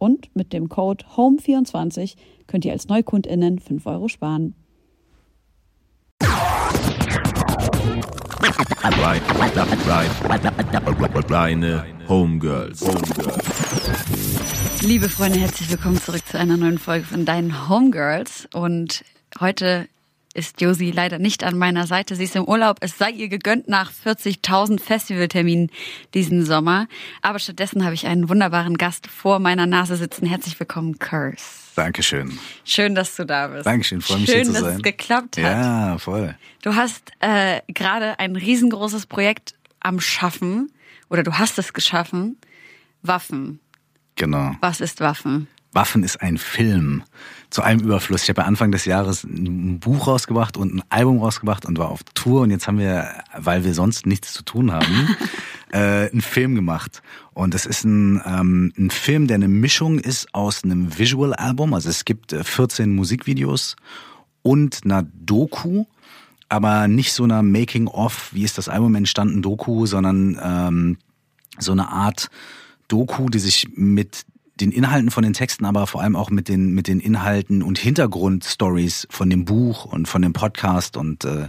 Und mit dem Code HOME24 könnt ihr als NeukundInnen 5 Euro sparen. Homegirls. Liebe Freunde, herzlich willkommen zurück zu einer neuen Folge von deinen Homegirls. Und heute ist Josi leider nicht an meiner Seite. Sie ist im Urlaub. Es sei ihr gegönnt nach 40.000 Festivalterminen diesen Sommer. Aber stattdessen habe ich einen wunderbaren Gast vor meiner Nase sitzen. Herzlich willkommen, Curse. Dankeschön. Schön, dass du da bist. Dankeschön, freue mich Schön, hier zu dass sein. es geklappt hat. Ja, voll. Du hast äh, gerade ein riesengroßes Projekt am Schaffen oder du hast es geschaffen. Waffen. Genau. Was ist Waffen? Waffen ist ein Film zu allem Überfluss. Ich habe ja Anfang des Jahres ein Buch rausgebracht und ein Album rausgebracht und war auf Tour und jetzt haben wir, weil wir sonst nichts zu tun haben, äh, einen Film gemacht. Und das ist ein, ähm, ein Film, der eine Mischung ist aus einem Visual-Album. Also es gibt äh, 14 Musikvideos und einer Doku, aber nicht so einer Making-of, wie ist das Album entstanden, Doku, sondern ähm, so eine Art Doku, die sich mit den Inhalten von den Texten, aber vor allem auch mit den mit den Inhalten und Hintergrundstories von dem Buch und von dem Podcast und äh,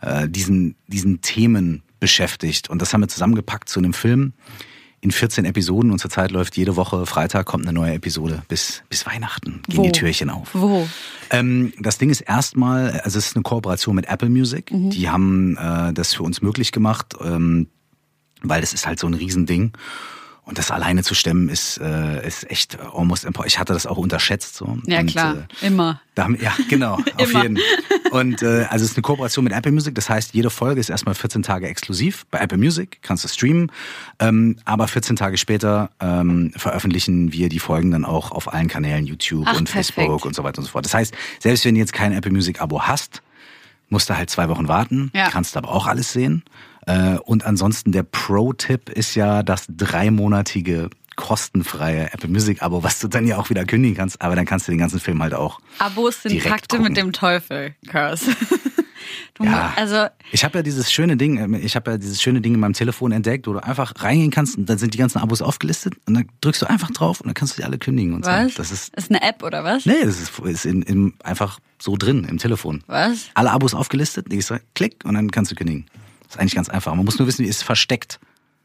äh, diesen diesen Themen beschäftigt. Und das haben wir zusammengepackt zu einem Film in 14 Episoden und zurzeit läuft jede Woche Freitag kommt eine neue Episode bis bis Weihnachten gehen Wo? die Türchen auf. Wo? Ähm, das Ding ist erstmal, also es ist eine Kooperation mit Apple Music. Die haben äh, das für uns möglich gemacht, ähm, weil das ist halt so ein Riesending. Und das alleine zu stemmen ist, äh, ist echt almost impossible. Ich hatte das auch unterschätzt. So. Ja, und, klar. Äh, Immer. haben, ja, genau, auf jeden. Und äh, also es ist eine Kooperation mit Apple Music. Das heißt, jede Folge ist erstmal 14 Tage exklusiv bei Apple Music, kannst du streamen. Ähm, aber 14 Tage später ähm, veröffentlichen wir die Folgen dann auch auf allen Kanälen, YouTube Ach, und perfekt. Facebook und so weiter und so fort. Das heißt, selbst wenn du jetzt kein Apple Music Abo hast, musst du halt zwei Wochen warten, Ja. kannst aber auch alles sehen. Äh, und ansonsten der Pro-Tipp ist ja das dreimonatige kostenfreie Apple Music Abo, was du dann ja auch wieder kündigen kannst, aber dann kannst du den ganzen Film halt auch Abos sind Pakte gucken. mit dem Teufel, Curse. Du Ja. Also, Ich habe ja dieses schöne Ding, äh, ich habe ja dieses schöne Ding in meinem Telefon entdeckt, wo du einfach reingehen kannst und dann sind die ganzen Abos aufgelistet und dann drückst du einfach drauf und dann kannst du die alle kündigen und was? so. Das ist ist eine App oder was? nee, das ist, ist in, in, einfach so drin im Telefon. Was? Alle Abos aufgelistet, klick und dann kannst du kündigen. Ist eigentlich ganz einfach. Man muss nur wissen, wie es versteckt.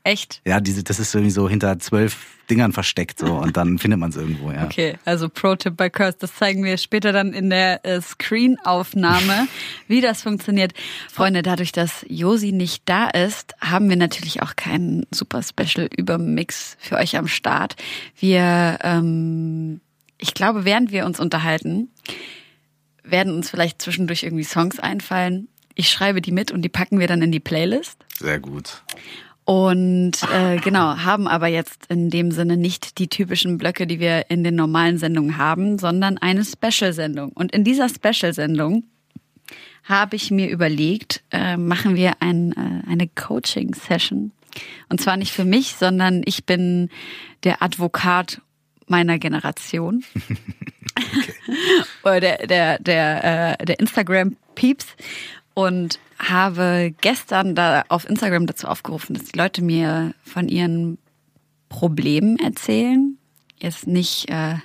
Echt? Ja, diese, das ist irgendwie so hinter zwölf Dingern versteckt so und dann findet man es irgendwo. Ja. Okay, also Pro-Tipp bei Curse, das zeigen wir später dann in der äh, Screen-Aufnahme, wie das funktioniert. Freunde, dadurch, dass Josi nicht da ist, haben wir natürlich auch keinen super Special Übermix für euch am Start. Wir, ähm, ich glaube, während wir uns unterhalten, werden uns vielleicht zwischendurch irgendwie Songs einfallen. Ich schreibe die mit und die packen wir dann in die Playlist. Sehr gut. Und äh, genau, haben aber jetzt in dem Sinne nicht die typischen Blöcke, die wir in den normalen Sendungen haben, sondern eine Special-Sendung. Und in dieser Special-Sendung habe ich mir überlegt, äh, machen wir ein, äh, eine Coaching-Session. Und zwar nicht für mich, sondern ich bin der Advokat meiner Generation. Oder der, der, der, äh, der Instagram-Peeps. Und habe gestern da auf Instagram dazu aufgerufen, dass die Leute mir von ihren Problemen erzählen. Jetzt nicht äh,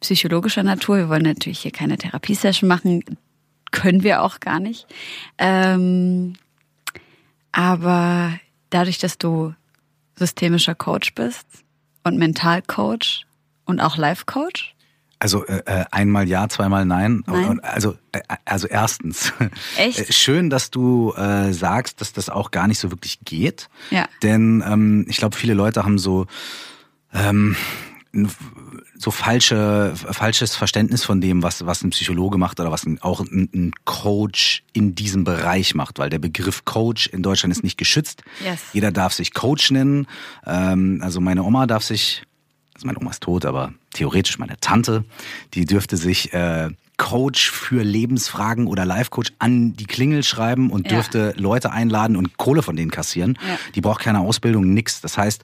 psychologischer Natur. Wir wollen natürlich hier keine Therapiesession machen. Können wir auch gar nicht. Ähm, aber dadurch, dass du systemischer Coach bist und Mentalcoach Und auch Life Coach? Also äh, äh, einmal ja, zweimal nein. Nein. Also äh, also erstens, Echt? äh, schön, dass du äh, sagst, dass das auch gar nicht so wirklich geht. Ja. Denn ähm, ich glaube, viele Leute haben so ähm, so falsche falsches Verständnis von dem, was was ein Psychologe macht oder was ein, auch ein, ein Coach in diesem Bereich macht, weil der Begriff Coach in Deutschland ist nicht geschützt. Yes. Jeder darf sich Coach nennen. Ähm, also meine Oma darf sich also meine Oma ist tot, aber theoretisch meine Tante, die dürfte sich äh, Coach für Lebensfragen oder Life-Coach an die Klingel schreiben und Ja. dürfte Leute einladen und Kohle von denen kassieren. Ja. Die braucht keine Ausbildung, nix. Das heißt,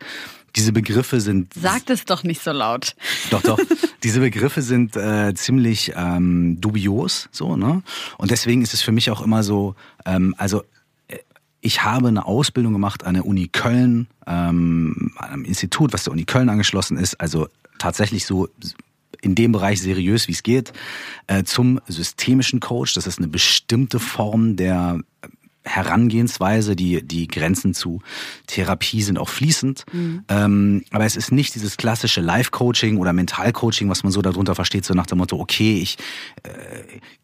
diese Begriffe sind Sagt es doch nicht so laut. doch, doch. Diese Begriffe sind äh, ziemlich ähm, dubios, so, ne? Und deswegen ist es für mich auch immer so, ähm, also äh, ich habe eine Ausbildung gemacht an der Uni Köln, ähm, einem Institut, was der Uni Köln angeschlossen ist, also tatsächlich so in dem Bereich seriös, wie es geht, äh, zum systemischen Coach. Das ist eine bestimmte Form der Herangehensweise, die, die Grenzen zu Therapie sind auch fließend. Ähm, aber es ist nicht dieses klassische Life-Coaching oder Mental-Coaching, was man so darunter versteht, so nach dem Motto, okay, ich äh,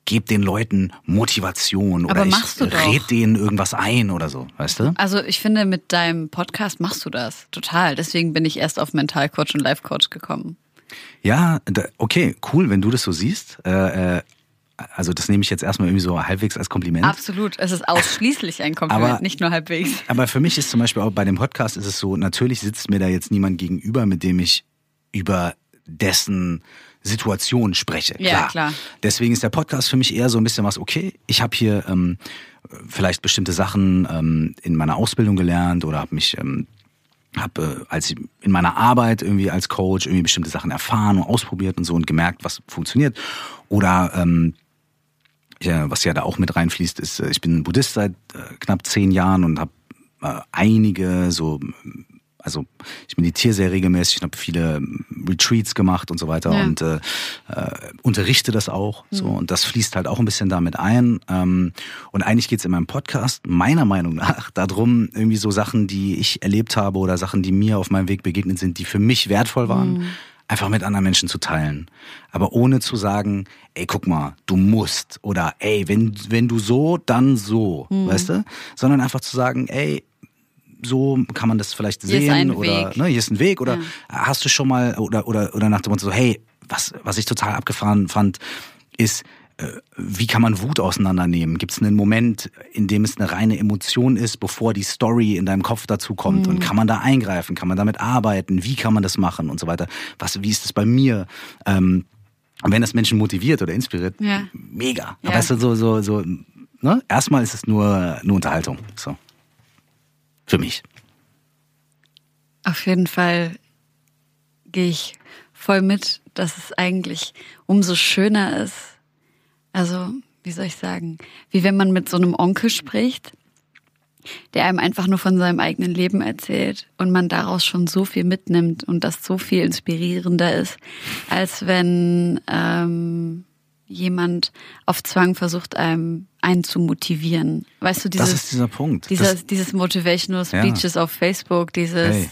gebe den Leuten Motivation oder ich machst du doch. red denen irgendwas ein oder so, weißt du? Also ich finde, mit deinem Podcast machst du das total. Deswegen bin ich erst auf Mentalcoach und Life Coach gekommen. Ja, okay, cool, wenn du das so siehst. Äh, äh, also das nehme ich jetzt erstmal irgendwie so halbwegs als Kompliment. Absolut. Es ist ausschließlich ein Kompliment, Aber- nicht nur halbwegs. Aber für mich ist zum Beispiel auch bei dem Podcast ist es so, natürlich sitzt mir da jetzt niemand gegenüber, mit dem ich über dessen Situation spreche. Ja, klar. Deswegen ist der Podcast für mich eher so ein bisschen was, okay, ich habe hier ähm, vielleicht bestimmte Sachen ähm, in meiner Ausbildung gelernt oder habe mich ähm, habe äh, als ich in meiner Arbeit irgendwie als Coach irgendwie bestimmte Sachen erfahren und ausprobiert und so und gemerkt, was funktioniert. Oder ähm, ja, was ja da auch mit reinfließt, ist, äh, ich bin Buddhist seit äh, knapp zehn Jahren und habe äh, einige so, also ich meditiere sehr regelmäßig und habe viele ähm, Retreats gemacht und so weiter Ja. und äh, äh, unterrichte das auch. So und das fließt halt auch ein bisschen damit ein. Ähm, und eigentlich geht's in meinem Podcast meiner Meinung nach darum, irgendwie so Sachen, die ich erlebt habe oder Sachen, die mir auf meinem Weg begegnet sind, die für mich wertvoll waren einfach mit anderen Menschen zu teilen. Aber ohne zu sagen, ey, guck mal, du musst oder ey, wenn, wenn du so, dann so, weißt du? Sondern einfach zu sagen, ey, so kann man das vielleicht Hier sehen oder Weg. ne, hier ist ein Weg oder hast du schon mal oder oder oder nach dem Motto so, hey, was was ich total abgefahren fand, ist wie kann man Wut auseinandernehmen? Gibt es einen Moment, in dem es eine reine Emotion ist, bevor die Story in deinem Kopf dazu kommt? Und kann man da eingreifen? Kann man damit arbeiten? Wie kann man das machen und so weiter? Was, wie ist es bei mir? Ähm, und wenn das Menschen motiviert oder inspiriert, Ja. mega. Ja. Aber weißt du, so, so, so, ne? Erstmal ist es nur eine Unterhaltung. So. Für mich. Auf jeden Fall gehe ich voll mit, dass es eigentlich umso schöner ist. Also, wie soll ich sagen, wie wenn man mit so einem Onkel spricht, der einem einfach nur von seinem eigenen Leben erzählt und man daraus schon so viel mitnimmt und das so viel inspirierender ist, als wenn ähm, jemand auf Zwang versucht, einem einen zu motivieren. Weißt du, dieses, Das ist dieser Punkt. dieses, Das- dieses Motivational Speeches auf Facebook, dieses Hey.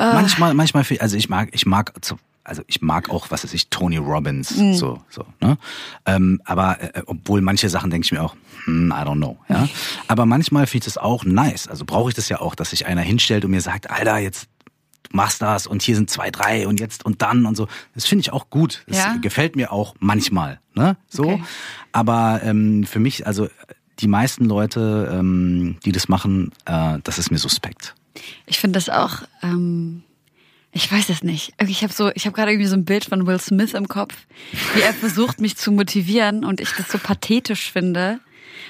Manchmal, manchmal, viel- also ich mag, ich mag, zu- also ich mag auch, was weiß ich, Tony Robbins, so, so, ne? Ähm, aber äh, obwohl manche Sachen denke ich mir auch, hm, I don't know, ja. Aber manchmal finde ich das auch nice. Also brauche ich das ja auch, dass sich einer hinstellt und mir sagt, Alter, jetzt du machst das und hier sind zwei, drei und jetzt und dann und so. Das finde ich auch gut. Das Ja? gefällt mir auch manchmal, ne? So. Okay. Aber ähm, für mich, also die meisten Leute, ähm, die das machen, äh, das ist mir suspekt. Ich finde das auch, ähm, ich weiß es nicht. Ich habe so, ich habe gerade irgendwie so ein Bild von Will Smith im Kopf, wie er versucht, mich zu motivieren und ich das so pathetisch finde.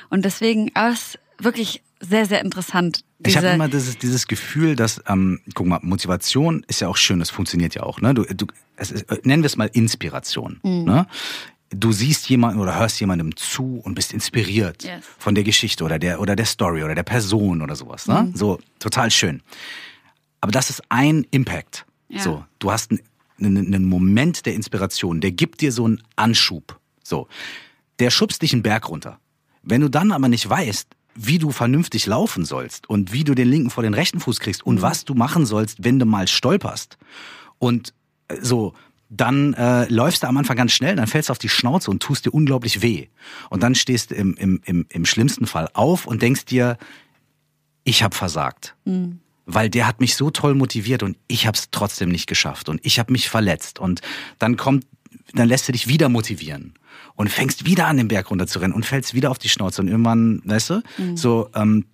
Und deswegen, aber es ist wirklich sehr, sehr interessant. Ich habe immer dieses, dieses Gefühl, dass, ähm, guck mal, Motivation ist ja auch schön, das funktioniert ja auch. Ne? Du, du, es ist, äh, nennen wir es mal Inspiration. Mhm. Ne? Du siehst jemanden oder hörst jemandem zu und bist inspiriert Yes. von der Geschichte oder der, oder der Story oder der Person oder sowas. Ne? Mhm. So, total schön. Aber das ist ein Impact. Ja. So, du hast einen, einen, Moment der Inspiration, der gibt dir so einen Anschub. So, der schubst dich einen Berg runter. Wenn du dann aber nicht weißt, wie du vernünftig laufen sollst und wie du den linken vor den rechten Fuß kriegst und was du machen sollst, wenn du mal stolperst und so, dann äh, läufst du am Anfang ganz schnell, dann fällst du auf die Schnauze und tust dir unglaublich weh. Und dann stehst du im, im, im, im schlimmsten Fall auf und denkst dir, ich habe versagt. Mhm. Weil der hat mich so toll motiviert und ich habe es trotzdem nicht geschafft und ich habe mich verletzt. Und dann kommt, dann lässt du dich wieder motivieren und fängst wieder an, den Berg runter zu rennen und fällst wieder auf die Schnauze und irgendwann, weißt du, mhm. so, ähm,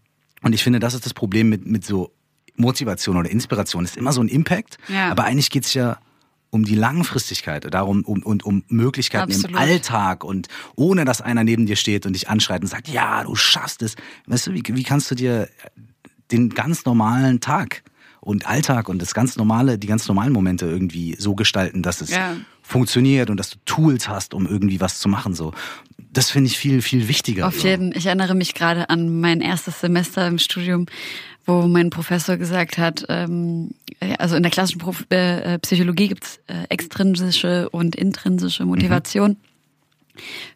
und ich finde, das ist das Problem mit, mit so Motivation oder Inspiration. ist immer so ein Impact, ja. aber eigentlich geht's ja um die Langfristigkeit, darum um, und um Möglichkeiten Absolut. im Alltag und ohne dass einer neben dir steht und dich anschreit und sagt, ja, du schaffst es. Weißt du, wie, wie kannst du dir den ganz normalen Tag und Alltag und das ganz normale, die ganz normalen Momente irgendwie so gestalten, dass es ja. funktioniert und dass du Tools hast, um irgendwie was zu machen. So, das finde ich viel viel wichtiger. Auf jeden. Ich erinnere mich gerade an mein erstes Semester im Studium, wo mein Professor gesagt hat, ähm, also in der klassischen Prof äh, Psychologie gibt's äh, extrinsische und intrinsische Motivation. Mhm.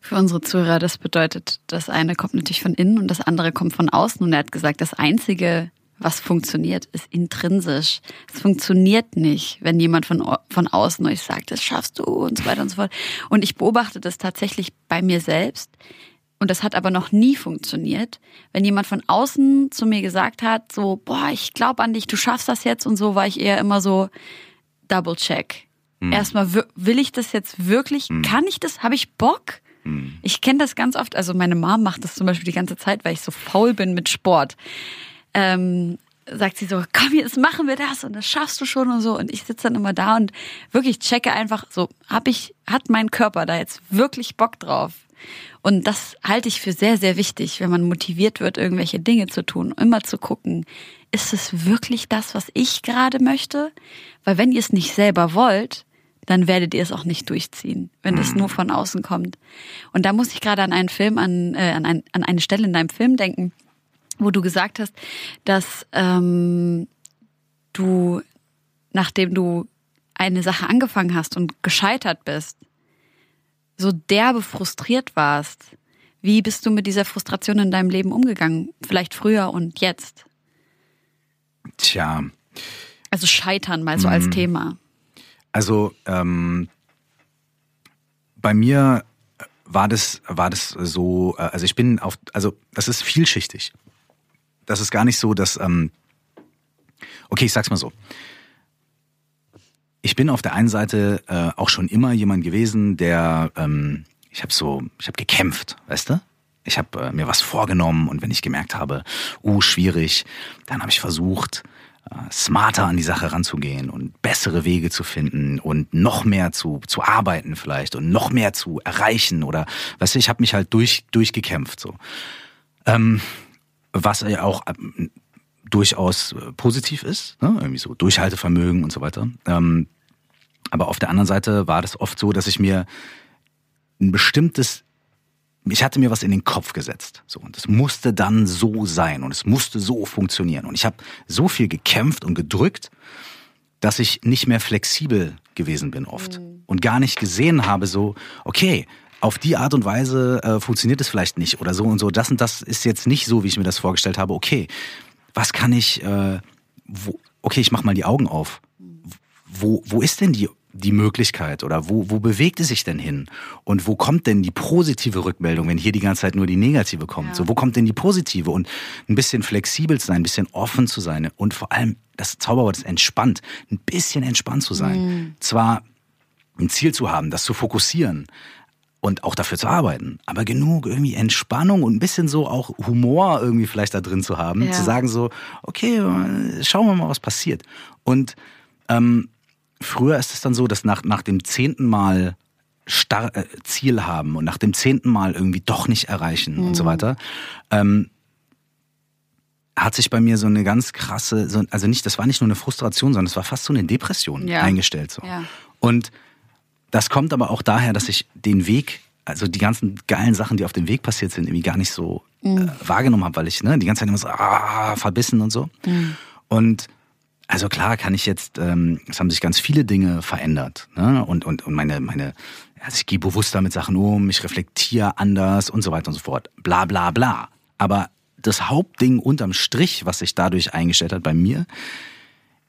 Für unsere Zuhörer, das bedeutet, das eine kommt natürlich von innen und das andere kommt von außen. Und er hat gesagt, das einzige, was funktioniert, ist intrinsisch. Es funktioniert nicht, wenn jemand von, von außen euch sagt, das schaffst du und so weiter und so fort. Und ich beobachte das tatsächlich bei mir selbst. Und das hat aber noch nie funktioniert. Wenn jemand von außen zu mir gesagt hat, so, boah, ich glaube an dich, du schaffst das jetzt und so, war ich eher immer so, double check. Mhm. Erstmal, will ich das jetzt wirklich? Mhm. Kann ich das? Habe ich Bock? Mhm. Ich kenne das ganz oft. Also meine Mom macht das zum Beispiel die ganze Zeit, weil ich so faul bin mit Sport. Ähm, sagt sie so, komm, jetzt machen wir das und das schaffst du schon und so. Und ich sitze dann immer da und wirklich checke einfach so, hab ich, hat mein Körper da jetzt wirklich Bock drauf? Und das halte ich für sehr, sehr wichtig, wenn man motiviert wird, irgendwelche Dinge zu tun, immer zu gucken, ist es wirklich das, was ich gerade möchte? Weil wenn ihr es nicht selber wollt, dann werdet ihr es auch nicht durchziehen, wenn es nur von außen kommt. Und da muss ich gerade an einen Film, an, äh, an, ein, an eine Stelle in deinem Film denken, wo du gesagt hast, dass ähm, du, nachdem du eine Sache angefangen hast und gescheitert bist, so derbe frustriert warst. Wie bist du mit dieser Frustration in deinem Leben umgegangen? Vielleicht früher und jetzt? Tja. Also Scheitern mal so als mhm. Thema. Also ähm, bei mir war das, war das so, äh, also ich bin auf, also das ist vielschichtig. Das ist gar nicht so, dass, ähm, okay, ich sag's mal so. Ich bin auf der einen Seite äh, auch schon immer jemand gewesen, der, ähm, ich habe so, ich habe gekämpft, weißt du? Ich habe äh, mir was vorgenommen und wenn ich gemerkt habe, uh, schwierig, dann habe ich versucht, smarter an die Sache ranzugehen und bessere Wege zu finden und noch mehr zu, zu arbeiten vielleicht und noch mehr zu erreichen oder weißt du, ich habe mich halt durch, durchgekämpft so. Ähm, was ja auch ähm, durchaus äh, positiv ist, ne? irgendwie so Durchhaltevermögen und so weiter. Ähm, aber auf der anderen Seite war das oft so, dass ich mir ein bestimmtes ich hatte mir was in den Kopf gesetzt. So, und es musste dann so sein und es musste so funktionieren. Und ich habe so viel gekämpft und gedrückt, dass ich nicht mehr flexibel gewesen bin oft. Mhm. Und gar nicht gesehen habe, so, okay, auf die Art und Weise äh, funktioniert es vielleicht nicht oder so und so. Das und das ist jetzt nicht so, wie ich mir das vorgestellt habe. Okay, was kann ich, äh, wo, okay, ich mach mal die Augen auf. Wo, wo ist denn die die Möglichkeit oder wo, wo bewegt es sich denn hin? Und wo kommt denn die positive Rückmeldung, wenn hier die ganze Zeit nur die negative kommt? Ja. So, wo kommt denn die positive? Und ein bisschen flexibel zu sein, ein bisschen offen zu sein und vor allem, das Zauberwort ist entspannt, ein bisschen entspannt zu sein. Mhm. Zwar ein Ziel zu haben, das zu fokussieren, und auch dafür zu arbeiten. Aber genug irgendwie Entspannung und ein bisschen so auch Humor irgendwie vielleicht da drin zu haben, ja. zu sagen so, okay, schauen wir mal, was passiert. Und ähm, früher ist es dann so, dass nach, nach dem zehnten Mal Star äh, Ziel haben und nach dem zehnten Mal irgendwie doch nicht erreichen mhm. und so mhm. weiter, ähm, hat sich bei mir so eine ganz krasse, so, also nicht, das war nicht nur eine Frustration, sondern es war fast so eine Depression ja. eingestellt. So. Ja. Und das kommt aber auch daher, dass ich den Weg, also die ganzen geilen Sachen, die auf dem Weg passiert sind, irgendwie gar nicht so mhm. äh, wahrgenommen habe, weil ich ne, die ganze Zeit immer so ah, verbissen und so. Mhm. Und also klar kann ich jetzt, ähm, es haben sich ganz viele Dinge verändert. Ne? Und, und, und meine, meine, also ich gehe bewusster mit Sachen um, ich reflektiere anders und so weiter und so fort. Bla bla bla. Aber das Hauptding unterm Strich, was sich dadurch eingestellt hat bei mir,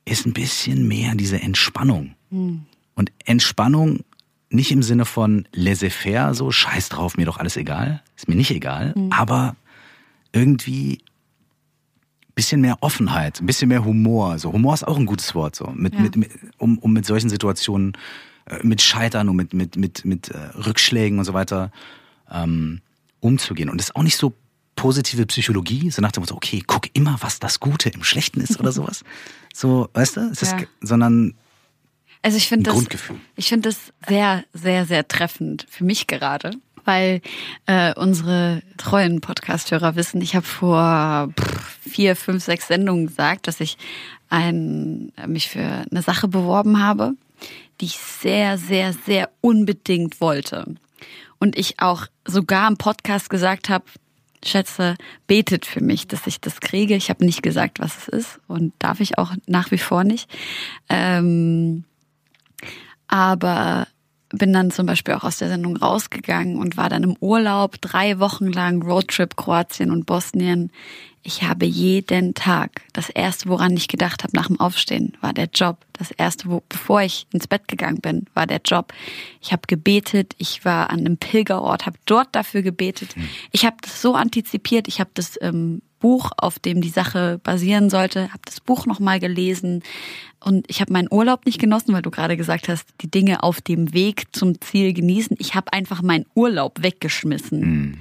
ist ein bisschen mehr diese Entspannung. Hm. Und Entspannung nicht im Sinne von laissez-faire, so scheiß drauf, mir doch alles egal, ist mir nicht egal, aber irgendwie bisschen mehr Offenheit, ein bisschen mehr Humor. So Humor ist auch ein gutes Wort, so mit, Ja. mit, mit um, um mit solchen Situationen, äh, mit Scheitern und mit mit mit mit äh, Rückschlägen und so weiter ähm, umzugehen. Und das ist auch nicht so positive Psychologie, so nach dem Motto, okay, guck immer, was das Gute im Schlechten ist oder sowas. So, weißt du? Ja. sondern Also ich finde das, Grundgefühl. ich finde das sehr, sehr, sehr treffend für mich gerade, weil äh, unsere treuen Podcast-Hörer wissen, ich habe vor pff, vier, fünf, sechs Sendungen gesagt, dass ich ein, mich für eine Sache beworben habe, die ich sehr, sehr, sehr unbedingt wollte. Und ich auch sogar im Podcast gesagt habe, Schätze, betet für mich, dass ich das kriege. Ich habe nicht gesagt, was es ist und darf ich auch nach wie vor nicht. Ähm, aber bin dann zum Beispiel auch aus der Sendung rausgegangen und war dann im Urlaub drei Wochen lang Roadtrip Kroatien und Bosnien. Ich habe jeden Tag das erste, woran ich gedacht habe nach dem Aufstehen, war der Job. Das erste, wo, bevor ich ins Bett gegangen bin, war der Job. Ich habe gebetet. Ich war an einem Pilgerort, habe dort dafür gebetet. Ich habe das so antizipiert. Ich habe das ähm, Buch, auf dem die Sache basieren sollte, habe das Buch nochmal gelesen. Und ich habe meinen Urlaub nicht genossen, weil du gerade gesagt hast, die Dinge auf dem Weg zum Ziel genießen. Ich habe einfach meinen Urlaub weggeschmissen,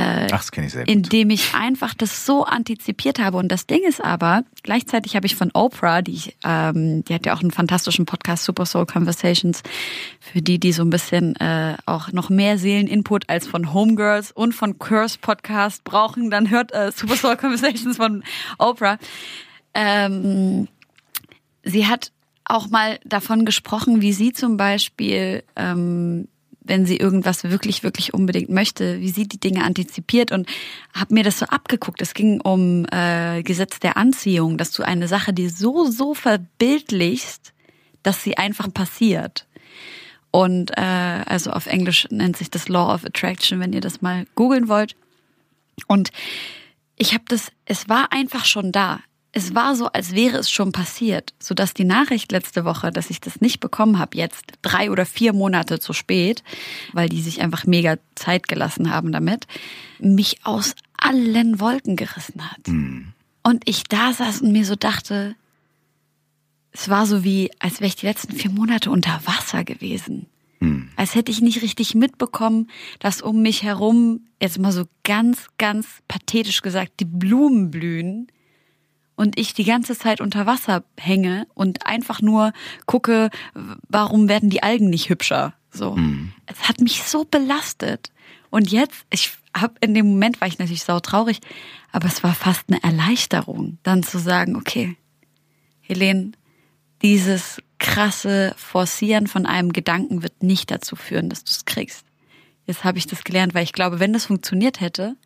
ach, das kenne ich sehr gut. indem ich einfach das so antizipiert habe. Und das Ding ist aber, gleichzeitig habe ich von Oprah, die ich, ähm, die hat ja auch einen fantastischen Podcast, Super Soul Conversations, für die, die so ein bisschen äh, auch noch mehr Seeleninput als von Homegirls und von Curse Podcast brauchen, dann hört äh, Super Soul Conversations von Oprah. Ähm, sie hat auch mal davon gesprochen, wie sie zum Beispiel, ähm, wenn sie irgendwas wirklich, wirklich unbedingt möchte, wie sie die Dinge antizipiert und habe mir das so abgeguckt. Es ging um äh, Gesetz der Anziehung, dass du eine Sache, die so, so verbildlichst, dass sie einfach passiert. Und äh, also auf Englisch nennt sich das Law of Attraction, wenn ihr das mal googeln wollt. Und ich habe das, es war einfach schon da. Es war so, als wäre es schon passiert, sodass die Nachricht letzte Woche, dass ich das nicht bekommen habe, jetzt drei oder vier Monate zu spät, weil die sich einfach mega Zeit gelassen haben damit, mich aus allen Wolken gerissen hat. Und ich da saß und mir so dachte, es war so wie, als wäre ich die letzten vier Monate unter Wasser gewesen. Als hätte ich nicht richtig mitbekommen, dass um mich herum, jetzt mal so ganz, ganz pathetisch gesagt, die Blumen blühen und ich die ganze Zeit unter Wasser hänge und einfach nur gucke, warum werden die Algen nicht hübscher? So. Es hat mich so belastet. Und jetzt, ich habe in dem Moment war ich natürlich sau traurig, aber es war fast eine Erleichterung, dann zu sagen, okay, Helene, dieses krasse Forcieren von einem Gedanken wird nicht dazu führen, dass du es kriegst. Jetzt habe ich das gelernt, weil ich glaube, wenn das funktioniert hätte,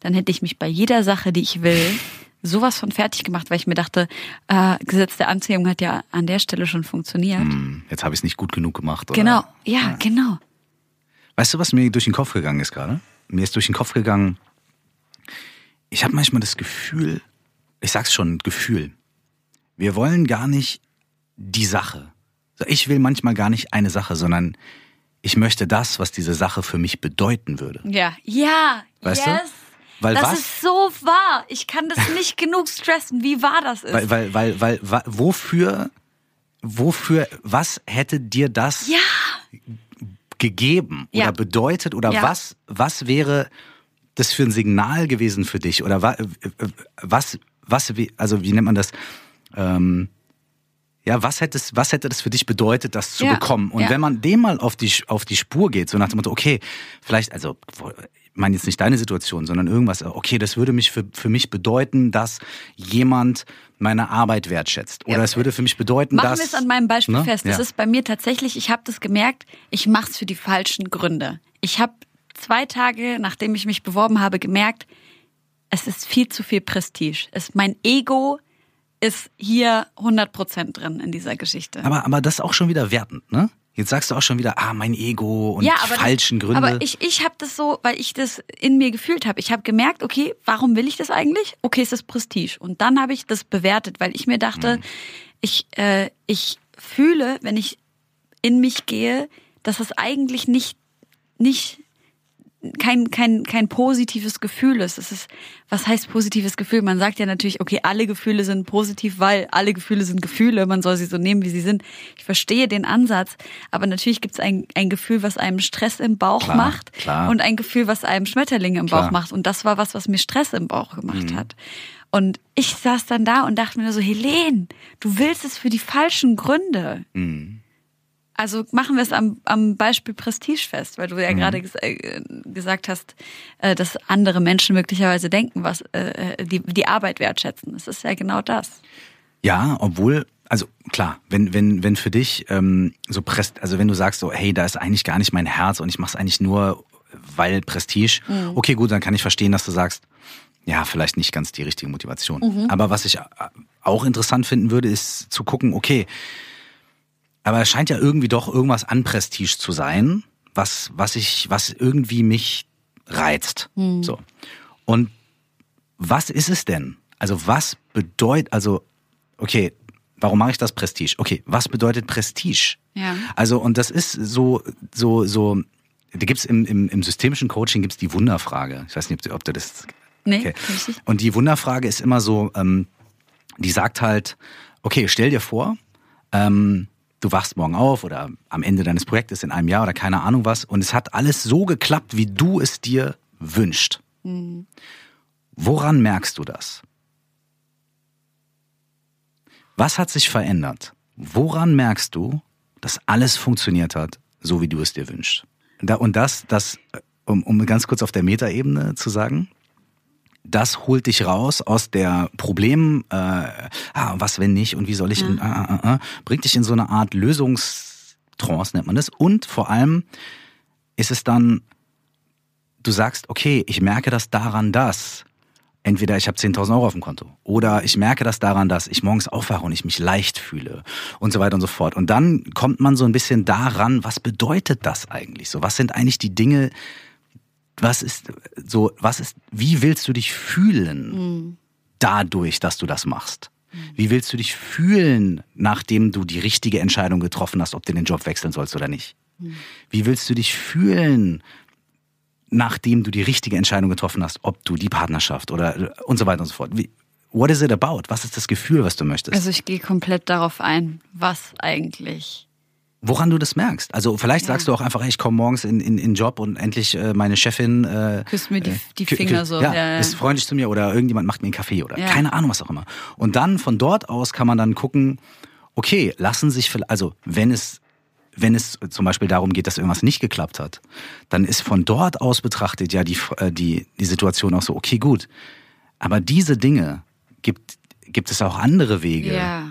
dann hätte ich mich bei jeder Sache, die ich will, sowas von fertig gemacht, weil ich mir dachte, äh, Gesetz der Anziehung hat ja an der Stelle schon funktioniert. Hm, Jetzt habe ich es nicht gut genug gemacht. Oder? Genau, ja, genau. Weißt du, was mir durch den Kopf gegangen ist gerade? Mir ist durch den Kopf gegangen, ich habe manchmal das Gefühl, ich sag's schon, Gefühl, wir wollen gar nicht die Sache. Ich will manchmal gar nicht eine Sache, sondern ich möchte das, was diese Sache für mich bedeuten würde. Ja, ja, Weißt du? Weil das was- ist so wahr. Ich kann das nicht genug stressen, wie wahr das ist. Weil, weil, weil, weil, wofür, wofür, was hätte dir das ja, gegeben Ja. oder bedeutet oder Ja. was, was wäre das für ein Signal gewesen für dich oder wa, was, was, also wie nennt man das? Ähm, ja, was hätte, es, was hätte das für dich bedeutet, das zu Ja, bekommen? Und ja. wenn man dem mal auf die, auf die Spur geht, so nach dem Motto, okay, vielleicht, also, meine jetzt nicht deine Situation, sondern irgendwas, okay, das würde mich für, für mich bedeuten, dass jemand meine Arbeit wertschätzt. Oder Ja. es würde für mich bedeuten, Machen dass... wir es an meinem Beispiel Ne? fest. Das Ja. ist bei mir tatsächlich, ich habe das gemerkt, ich mache es für die falschen Gründe. Ich habe zwei Tage, nachdem ich mich beworben habe, gemerkt, es ist viel zu viel Prestige. Es, mein Ego ist hier 100% drin in dieser Geschichte. Aber, aber das ist auch schon wieder wertend, ne? Jetzt sagst du auch schon wieder, ah, mein Ego und die das- falschen Gründe. Aber ich, ich habe das so, weil ich das in mir gefühlt habe. Ich habe gemerkt, okay, warum will ich das eigentlich? Okay, es ist Prestige. Und dann habe ich das bewertet, weil ich mir dachte, Mhm. ich, äh, ich fühle, wenn ich in mich gehe, dass es eigentlich nicht, nicht kein, kein, kein positives Gefühl ist. Es ist, was heißt positives Gefühl? Man sagt ja natürlich, okay, alle Gefühle sind positiv, weil alle Gefühle sind Gefühle. Man soll sie so nehmen, wie sie sind. Ich verstehe den Ansatz, aber natürlich gibt es ein, ein Gefühl, was einem Stress im Bauch Klar, macht klar. und ein Gefühl, was einem Schmetterlinge im Klar. Bauch macht. Und das war was, was mir Stress im Bauch gemacht Mhm. hat. Und ich saß dann da und dachte mir nur so, Helene, du willst es für die falschen Gründe. Mhm. Also machen wir es am, am Beispiel Prestigefest, weil du ja Mhm. gerade ges äh, gesagt hast, äh, dass andere Menschen möglicherweise denken, was äh, äh, die, die Arbeit wertschätzen. Das ist ja genau das. Ja, obwohl, also klar, wenn, wenn, wenn für dich ähm, so Prest, also wenn du sagst so, hey, da ist eigentlich gar nicht mein Herz und ich mache es eigentlich nur, weil Prestige, okay, gut, dann kann ich verstehen, dass du sagst, ja, vielleicht nicht ganz die richtige Motivation. Aber was ich äh, auch interessant finden würde, ist zu gucken, okay, aber es scheint ja irgendwie doch irgendwas an Prestige zu sein, was, was ich, was irgendwie mich reizt. So. Und was ist es denn? Also was bedeutet, also, okay, warum mache ich das Prestige? Okay, was bedeutet Prestige? Ja. Also, und das ist so, so, so, da gibt's im, im, im systemischen Coaching gibt's die Wunderfrage. Ich weiß nicht, ob du, ob du das. Nee, Okay. nicht. Und die Wunderfrage ist immer so, ähm, die sagt halt, okay, stell dir vor, ähm, du wachst morgen auf oder am Ende deines Projektes in einem Jahr oder keine Ahnung was und es hat alles so geklappt, wie du es dir wünschst. Woran merkst du das? Was hat sich verändert? Woran merkst du, dass alles funktioniert hat, so wie du es dir wünschst? Und das, das, äh, um, um ganz kurz auf der Metaebene zu sagen, das holt dich raus aus der Problem, äh, ah, was wenn nicht und wie soll ich, in, ah, ah, ah, ah, bringt dich in so eine Art Lösungstrance, nennt man das. Und vor allem ist es dann, du sagst, okay, ich merke das daran, dass entweder ich habe 10.000 Euro auf dem Konto oder ich merke das daran, dass ich morgens aufwache und ich mich leicht fühle und so weiter und so fort. Und dann kommt man so ein bisschen daran, was bedeutet das eigentlich so? Was sind eigentlich die Dinge, was ist so, was ist, wie willst du dich fühlen dadurch, dass du das machst? Wie willst du dich fühlen, nachdem du die richtige Entscheidung getroffen hast, ob du den Job wechseln sollst oder nicht? Wie willst du dich fühlen, nachdem du die richtige Entscheidung getroffen hast, ob du die Partnerschaft oder und so weiter und so fort? Wie, what is it about? Was ist das Gefühl, was du möchtest? Also ich gehe komplett darauf ein, was eigentlich. Woran du das merkst? Also vielleicht sagst du auch einfach, ich komme morgens in in, in den Job und endlich äh, meine Chefin äh, Küsst mir die, die Kü- Finger so. Ja, Ja, ja. ist freundlich zu mir oder irgendjemand macht mir einen Kaffee oder Ja. keine Ahnung, was auch immer. Und dann von dort aus kann man dann gucken, okay, lassen sich, vielleicht- also wenn es, wenn es zum Beispiel darum geht, dass irgendwas nicht geklappt hat, dann ist von dort aus betrachtet ja die, äh, die, die Situation auch so, okay, gut. Aber diese Dinge gibt, gibt es auch andere Wege, Ja.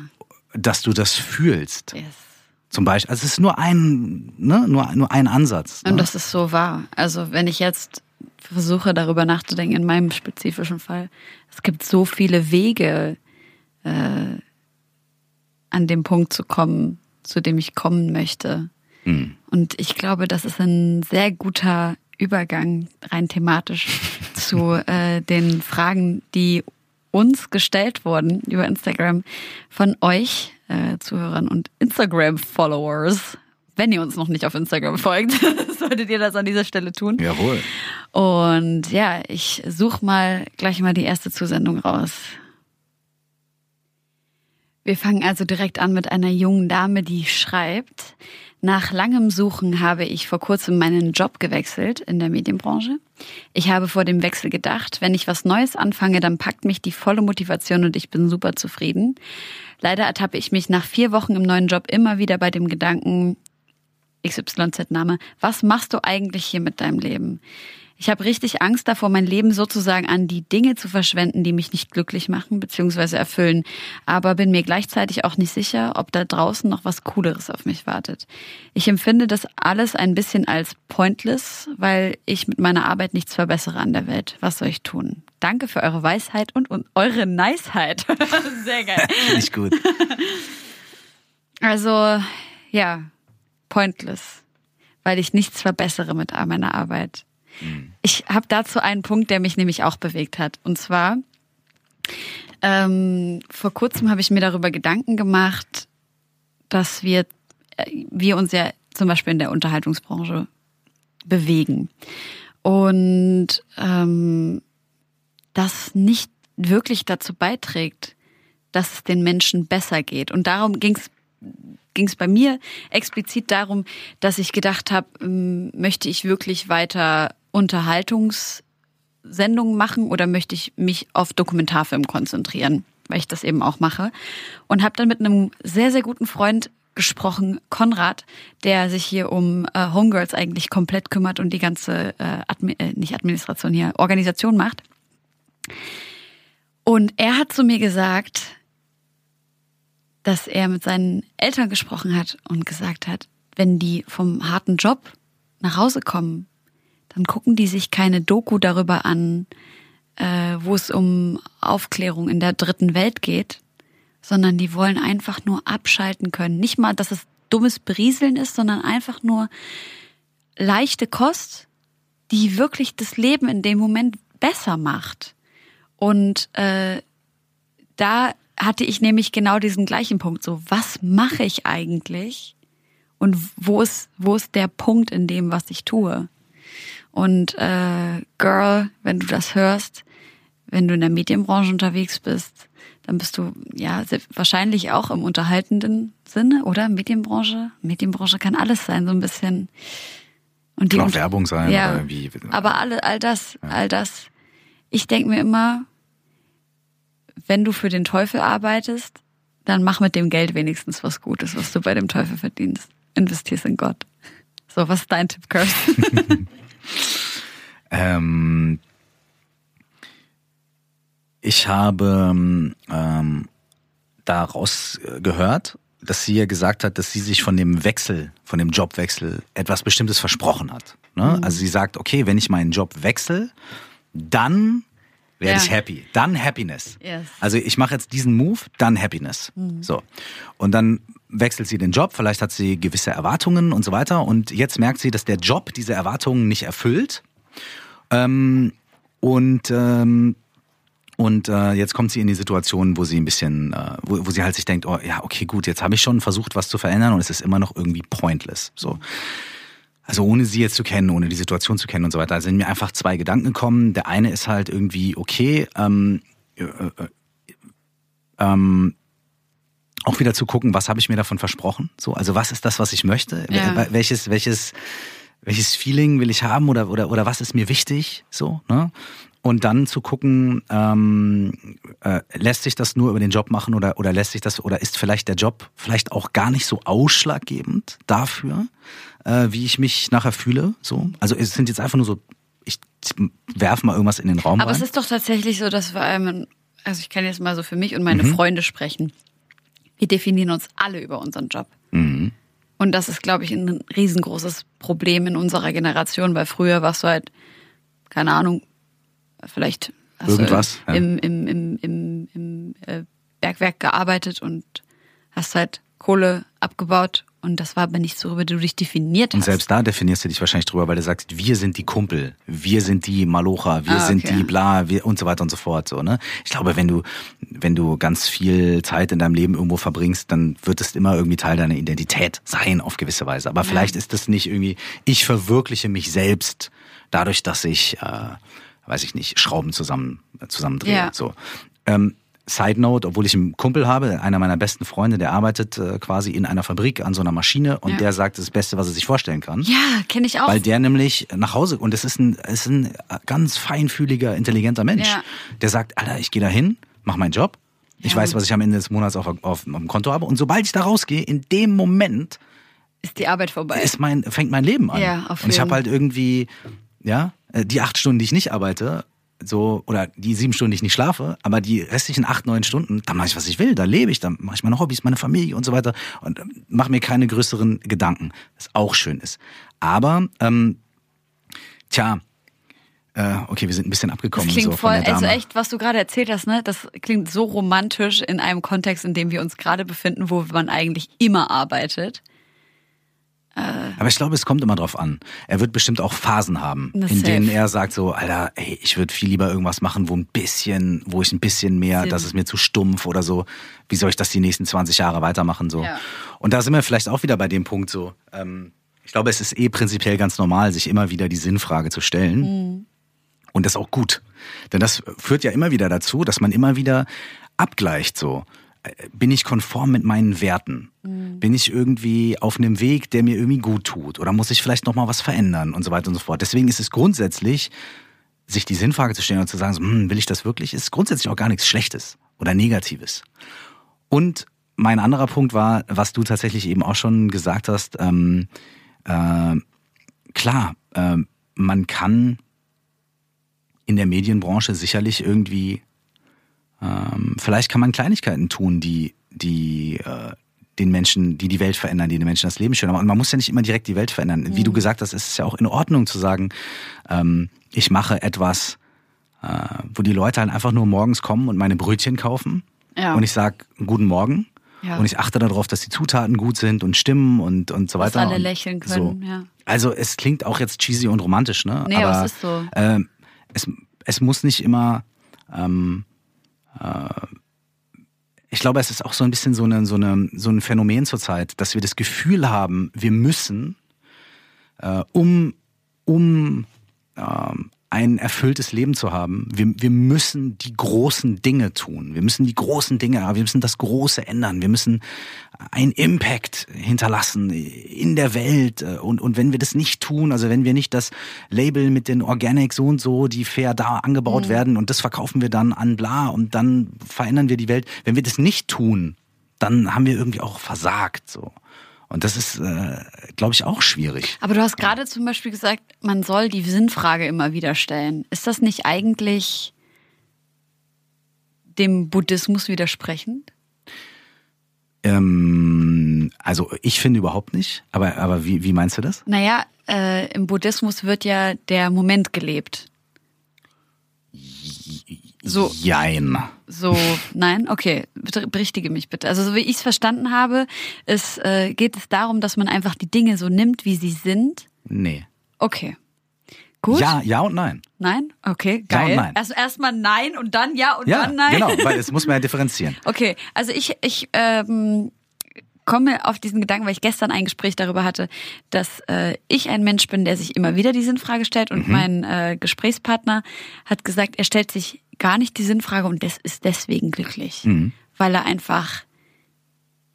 dass du das fühlst. Yes. Zum Beispiel, also es ist nur ein, ne, nur, nur ein Ansatz. Ne? Und das ist so wahr. Also wenn ich jetzt versuche darüber nachzudenken, in meinem spezifischen Fall, es gibt so viele Wege, äh, an dem Punkt zu kommen, zu dem ich kommen möchte. Hm. Und ich glaube, das ist ein sehr guter Übergang rein thematisch zu äh, den Fragen, die uns gestellt wurden über Instagram von euch äh, Zuhörern und Instagram-Followers. Wenn ihr uns noch nicht auf Instagram folgt, solltet ihr das an dieser Stelle tun. Jawohl. Und ja, ich suche mal gleich mal die erste Zusendung raus. Wir fangen also direkt an mit einer jungen Dame, die schreibt, nach langem Suchen habe ich vor kurzem meinen Job gewechselt in der Medienbranche. Ich habe vor dem Wechsel gedacht, wenn ich was Neues anfange, dann packt mich die volle Motivation und ich bin super zufrieden. Leider ertappe ich mich nach vier Wochen im neuen Job immer wieder bei dem Gedanken, XYZ-Name, was machst du eigentlich hier mit deinem Leben? Ich habe richtig Angst davor, mein Leben sozusagen an die Dinge zu verschwenden, die mich nicht glücklich machen bzw. erfüllen, aber bin mir gleichzeitig auch nicht sicher, ob da draußen noch was Cooleres auf mich wartet. Ich empfinde das alles ein bisschen als pointless, weil ich mit meiner Arbeit nichts verbessere an der Welt. Was soll ich tun? Danke für eure Weisheit und, und eure Niceheit. Sehr geil. Ich gut. Also, ja, pointless, weil ich nichts verbessere mit meiner Arbeit. Ich habe dazu einen Punkt, der mich nämlich auch bewegt hat. Und zwar, ähm, vor kurzem habe ich mir darüber Gedanken gemacht, dass wir äh, wir uns ja zum Beispiel in der Unterhaltungsbranche bewegen. Und ähm, das nicht wirklich dazu beiträgt, dass es den Menschen besser geht. Und darum ging es ging es bei mir explizit darum, dass ich gedacht habe, ähm, möchte ich wirklich weiter Unterhaltungssendungen machen oder möchte ich mich auf Dokumentarfilm konzentrieren, weil ich das eben auch mache. Und habe dann mit einem sehr, sehr guten Freund gesprochen, Konrad, der sich hier um äh, Homegirls eigentlich komplett kümmert und die ganze, äh, Admi äh, nicht Administration hier, Organisation macht. Und er hat zu mir gesagt, dass er mit seinen Eltern gesprochen hat und gesagt hat, wenn die vom harten Job nach Hause kommen, dann gucken die sich keine Doku darüber an, äh, wo es um Aufklärung in der dritten Welt geht, sondern die wollen einfach nur abschalten können. Nicht mal, dass es dummes Berieseln ist, sondern einfach nur leichte Kost, die wirklich das Leben in dem Moment besser macht. Und äh, da hatte ich nämlich genau diesen gleichen Punkt. So, was mache ich eigentlich? Und wo ist, wo ist der Punkt in dem, was ich tue? Und äh, Girl, wenn du das hörst, wenn du in der Medienbranche unterwegs bist, dann bist du ja wahrscheinlich auch im unterhaltenden Sinne, oder? Medienbranche? Medienbranche kann alles sein, so ein bisschen. Und die kann auch Werbung sein ja, oder wie. Aber alle, all das, ja. all das. Ich denke mir immer, wenn du für den Teufel arbeitest, dann mach mit dem Geld wenigstens was Gutes, was du bei dem Teufel verdienst. Investierst in Gott. So, was ist dein Tipp, Kirsten? ähm, ich habe ähm, daraus gehört, dass sie ja gesagt hat, dass sie sich von dem Wechsel, von dem Jobwechsel etwas Bestimmtes versprochen hat. Ne? Mhm. Also sie sagt, okay, wenn ich meinen Job wechsle, dann werde ja. ich happy. Dann Happiness. Yes. Also ich mache jetzt diesen Move, dann Happiness. Mhm. So. Und dann wechselt sie den Job, vielleicht hat sie gewisse Erwartungen und so weiter. Und jetzt merkt sie, dass der Job diese Erwartungen nicht erfüllt. Ähm, und ähm, und äh, jetzt kommt sie in die Situation, wo sie ein bisschen, äh, wo, wo sie halt sich denkt, oh ja, okay, gut, jetzt habe ich schon versucht, was zu verändern und es ist immer noch irgendwie pointless. So also ohne sie jetzt zu kennen, ohne die Situation zu kennen und so weiter, sind mir einfach zwei Gedanken gekommen. Der eine ist halt irgendwie, okay, ähm, äh, äh, ähm, auch wieder zu gucken, was habe ich mir davon versprochen? So, also was ist das, was ich möchte? Ja. Welches, welches, welches Feeling will ich haben oder, oder, oder was ist mir wichtig? So, ne? Und dann zu gucken, ähm, äh, lässt sich das nur über den Job machen oder, oder lässt sich das, oder ist vielleicht der Job vielleicht auch gar nicht so ausschlaggebend dafür, äh, wie ich mich nachher fühle. So. Also es sind jetzt einfach nur so, ich werfe mal irgendwas in den Raum. Aber rein. es ist doch tatsächlich so, dass wir allem, also ich kann jetzt mal so für mich und meine mhm. Freunde sprechen. Wir definieren uns alle über unseren Job. Mhm. Und das ist, glaube ich, ein riesengroßes Problem in unserer Generation, weil früher warst du halt, keine Ahnung, vielleicht hast Irgendwas, du im, ja. im, im, im, im, äh, Bergwerk gearbeitet und hast halt Kohle abgebaut und das war aber nicht so, worüber du dich definiert hast. Und selbst da definierst du dich wahrscheinlich drüber, weil du sagst, wir sind die Kumpel, wir sind die Malocha, wir ah, okay. sind die bla, wir und so weiter und so fort. So, ne? Ich glaube, wenn du, wenn du ganz viel Zeit in deinem Leben irgendwo verbringst, dann wird es immer irgendwie Teil deiner Identität sein, auf gewisse Weise. Aber ja. vielleicht ist das nicht irgendwie, ich verwirkliche mich selbst dadurch, dass ich, äh, weiß ich nicht, Schrauben zusammen, zusammendrehe. Ja. So. Ähm, Side Note, obwohl ich einen Kumpel habe, einer meiner besten Freunde, der arbeitet äh, quasi in einer Fabrik an so einer Maschine und ja. der sagt, das das Beste, was er sich vorstellen kann. Ja, kenne ich auch. Weil der nämlich nach Hause und es ist ein, ist ein ganz feinfühliger, intelligenter Mensch. Ja. Der sagt, Alter, ich gehe da hin, mach meinen Job. Ich ja. weiß, was ich am Ende des Monats auf, auf, auf dem Konto habe. Und sobald ich da rausgehe, in dem Moment ist die Arbeit vorbei. Ist mein, fängt mein Leben an. Ja, auf jeden. Und ich habe halt irgendwie, ja, äh, die acht Stunden, die ich nicht arbeite, so, oder die sieben Stunden, die ich nicht schlafe, aber die restlichen acht, neun Stunden, da mache ich, was ich will, da lebe ich, da mache ich meine Hobbys, meine Familie und so weiter und ähm, mache mir keine größeren Gedanken, was auch schön ist. Aber, ähm, tja, äh, okay, wir sind ein bisschen abgekommen. Das klingt so voll, also echt, was du gerade erzählt hast, ne, das klingt so romantisch in einem Kontext, in dem wir uns gerade befinden, wo man eigentlich immer arbeitet. Aber ich glaube, es kommt immer drauf an. Er wird bestimmt auch Phasen haben, Na, in denen safe. er sagt so, Alter, ey, ich würde viel lieber irgendwas machen, wo ein bisschen, wo ich ein bisschen mehr, Sinn. das ist mir zu stumpf oder so. Wie soll ich das die nächsten 20 Jahre weitermachen so? Ja. Und da sind wir vielleicht auch wieder bei dem Punkt so. Ähm, ich glaube, es ist eh prinzipiell ganz normal, sich immer wieder die Sinnfrage zu stellen. Mhm. Und das ist auch gut. Denn das führt ja immer wieder dazu, dass man immer wieder abgleicht so. Äh, Bin ich konform mit meinen Werten? Bin ich irgendwie auf einem Weg, der mir irgendwie gut tut? Oder muss ich vielleicht nochmal was verändern und so weiter und so fort? Deswegen ist es grundsätzlich, sich die Sinnfrage zu stellen und zu sagen, so, hm, will ich das wirklich? Ist grundsätzlich auch gar nichts Schlechtes oder Negatives. Und mein anderer Punkt war, was du tatsächlich eben auch schon gesagt hast, ähm, äh, klar, ähm, man kann in der Medienbranche sicherlich irgendwie, ähm, vielleicht kann man Kleinigkeiten tun, die, die äh, den Menschen, die die Welt verändern, die den Menschen das Leben schön machen. Und man muss ja nicht immer direkt die Welt verändern. Wie du gesagt hast, ist es ja auch in Ordnung zu sagen, ähm, ich mache etwas, äh, wo die Leute halt einfach nur morgens kommen und meine Brötchen kaufen. Ja. Und ich sag guten Morgen. Ja. Und ich achte darauf, dass die Zutaten gut sind und stimmen und, und so Dass weiter. alle Und lächeln können, ja. Also es klingt auch jetzt cheesy und romantisch, ne? Nee, aber es ist so. Ähm, es, es muss nicht immer. Ähm, äh, ich glaube, es ist auch so ein bisschen so, eine, so, eine, so ein Phänomen zurzeit, dass wir das Gefühl haben, wir müssen, äh, um, um ähm, ein erfülltes Leben zu haben, wir, wir müssen die großen Dinge tun. Wir müssen die großen Dinge, wir müssen das Große ändern. Wir müssen einen Impact hinterlassen in der Welt. Und, und wenn wir das nicht tun, also wenn wir nicht das Label mit den Organic so und so, die fair da angebaut werden und das verkaufen wir dann an bla und dann verändern wir die Welt. Wenn wir das nicht tun, dann haben wir irgendwie auch versagt, so. Und das ist, äh, glaube ich, auch schwierig. Aber du hast gerade zum Beispiel gesagt, man soll die Sinnfrage immer wieder stellen. Ist das nicht eigentlich dem Buddhismus widersprechend? Ähm, also ich finde überhaupt nicht. Aber, aber wie, wie meinst du das? Naja, äh, im Buddhismus wird ja der Moment gelebt. So. Jein. So, nein, okay, berichtige mich bitte. Also so wie ich es verstanden habe, es äh, geht es darum, dass man einfach die Dinge so nimmt, wie sie sind. Nee. Okay. Gut. Ja, ja und nein. Nein? Okay, Ja und geil. nein. Also erstmal nein und dann ja und Ja, dann nein. genau, weil es muss man ja differenzieren. Okay, also ich, ich ähm, komme auf diesen Gedanken, weil ich gestern ein Gespräch darüber hatte, dass äh, ich ein Mensch bin, der sich immer wieder die Sinnfrage stellt und mein äh, Gesprächspartner hat gesagt, er stellt sich gar nicht die Sinnfrage und das ist deswegen glücklich, weil er einfach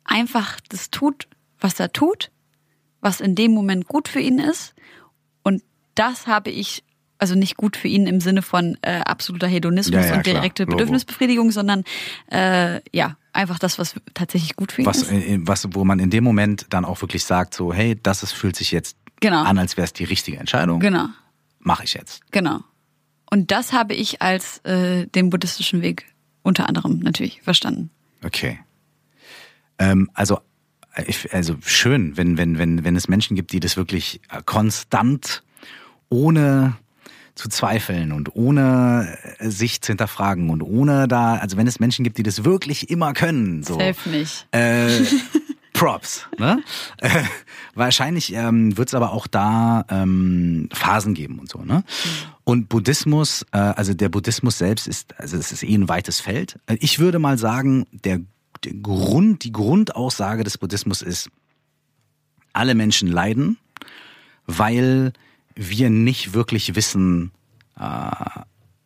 einfach das tut, was er tut, was in dem Moment gut für ihn ist und das habe ich also nicht gut für ihn im Sinne von äh, absoluter Hedonismus Ja, ja, und direkte. Bedürfnisbefriedigung, sondern äh, ja, einfach das, was tatsächlich gut für ihn Was, ist. äh, was, wo man in dem Moment dann auch wirklich sagt, so, hey, das ist, fühlt sich jetzt Genau. an, als wäre es die richtige Entscheidung. Genau, Mache ich jetzt. genau. Und das habe ich als äh, den buddhistischen Weg unter anderem natürlich verstanden. Okay. Ähm, also, äh, ich, also schön, wenn, wenn, wenn, wenn es Menschen gibt, die das wirklich äh, konstant, ohne zu zweifeln und ohne äh, sich zu hinterfragen und ohne da, also wenn es Menschen gibt, die das wirklich immer können, so. Safe nicht. Äh, Props. Ne? Äh, wahrscheinlich ähm, wird es aber auch da ähm, Phasen geben und so. Ne? Und Buddhismus, äh, also der Buddhismus selbst ist, also es ist eh ein weites Feld. Ich würde mal sagen, der, der Grund, die Grundaussage des Buddhismus ist, alle Menschen leiden, weil wir nicht wirklich wissen, äh,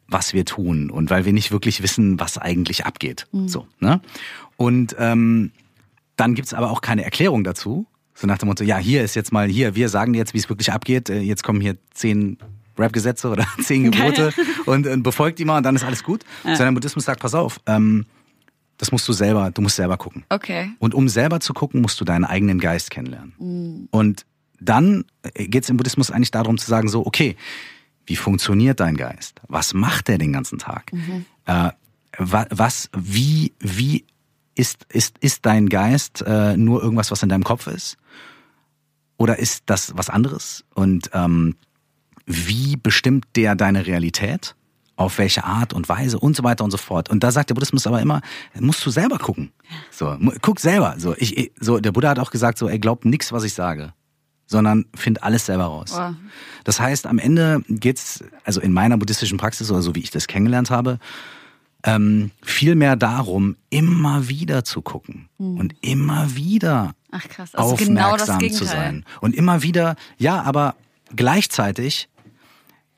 was wir tun und weil wir nicht wirklich wissen, was eigentlich abgeht. So, ne? Und ähm, dann gibt's aber auch keine Erklärung dazu. So nach dem Motto, ja, hier ist jetzt mal, hier, wir sagen dir jetzt, wie es wirklich abgeht. Äh, Jetzt kommen hier zehn Rap-Gesetze oder zehn Gebote und, und befolgt die mal und dann ist alles gut. Sondern Buddhismus sagt, pass auf, ähm, das musst du selber, du musst selber gucken. Okay. Und um selber zu gucken, musst du deinen eigenen Geist kennenlernen. Und dann geht es im Buddhismus eigentlich darum zu sagen, so, okay, wie funktioniert dein Geist? Was macht der den ganzen Tag? Äh, wa- was, wie, wie ist, ist, ist dein Geist äh, nur irgendwas, was in deinem Kopf ist? Oder ist das was anderes? Und ähm, wie bestimmt der deine Realität? Auf welche Art und Weise und so weiter und so fort. Und da sagt der Buddhismus aber immer, musst du selber gucken. So, guck selber. So, ich, so, der Buddha hat auch gesagt, so, er glaubt nix, was ich sage. sondern find alles selber raus. Boah. Das heißt, am Ende geht's, also in meiner buddhistischen Praxis oder so wie ich das kennengelernt habe, ähm, viel mehr darum, immer wieder zu gucken und immer wieder Ach krass, Hm. also genau das aufmerksam Gegenteil. zu sein. Und immer wieder, ja, aber gleichzeitig,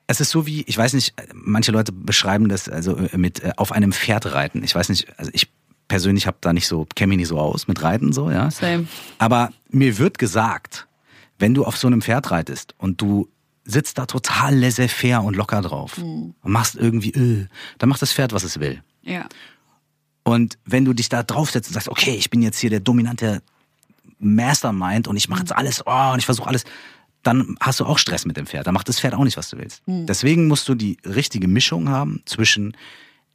es ist so wie, ich weiß nicht, manche Leute beschreiben das also äh, mit äh, auf einem Pferd reiten. Ich weiß nicht, also ich persönlich habe da nicht so, kenne mich nicht so aus mit Reiten so, ja. Same. Aber mir wird gesagt, wenn du auf so einem Pferd reitest und du sitzt da total laissez-faire und locker drauf Hm. und machst irgendwie, äh, dann macht das Pferd, was es will. Ja. Und wenn du dich da draufsetzt und sagst, okay, ich bin jetzt hier der dominante Mastermind und ich mache jetzt alles, oh, und ich versuche alles, dann hast du auch Stress mit dem Pferd. Dann macht das Pferd auch nicht, was du willst. Deswegen musst du die richtige Mischung haben zwischen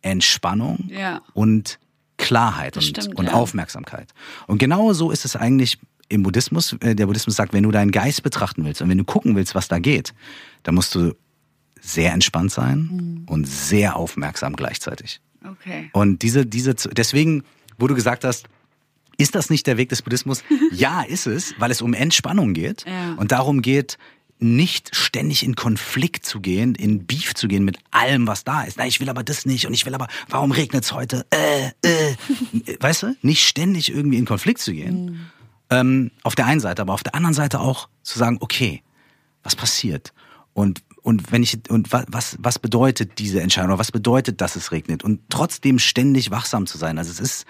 Entspannung Ja. und Klarheit Das und, stimmt, und ja. Aufmerksamkeit. Und genau so ist es eigentlich im Buddhismus. Äh, Der Buddhismus sagt, wenn du deinen Geist betrachten willst und wenn du gucken willst, was da geht, dann musst du sehr entspannt sein und sehr aufmerksam gleichzeitig. Okay. Und diese, diese, deswegen, wo du gesagt hast, ist das nicht der Weg des Buddhismus? Ja, ist es, weil es um Entspannung geht Ja. und darum geht, nicht ständig in Konflikt zu gehen, in Beef zu gehen mit allem, was da ist. Na, ich will aber das nicht und ich will aber, warum regnet's heute? Äh, äh. Weißt du? Nicht ständig irgendwie in Konflikt zu gehen. Ähm, auf der einen Seite, aber auf der anderen Seite auch zu sagen, okay, was passiert? Und, und wenn ich, und wa- was, was bedeutet diese Entscheidung? Oder was bedeutet, dass es regnet? Und trotzdem ständig wachsam zu sein. Also es ist,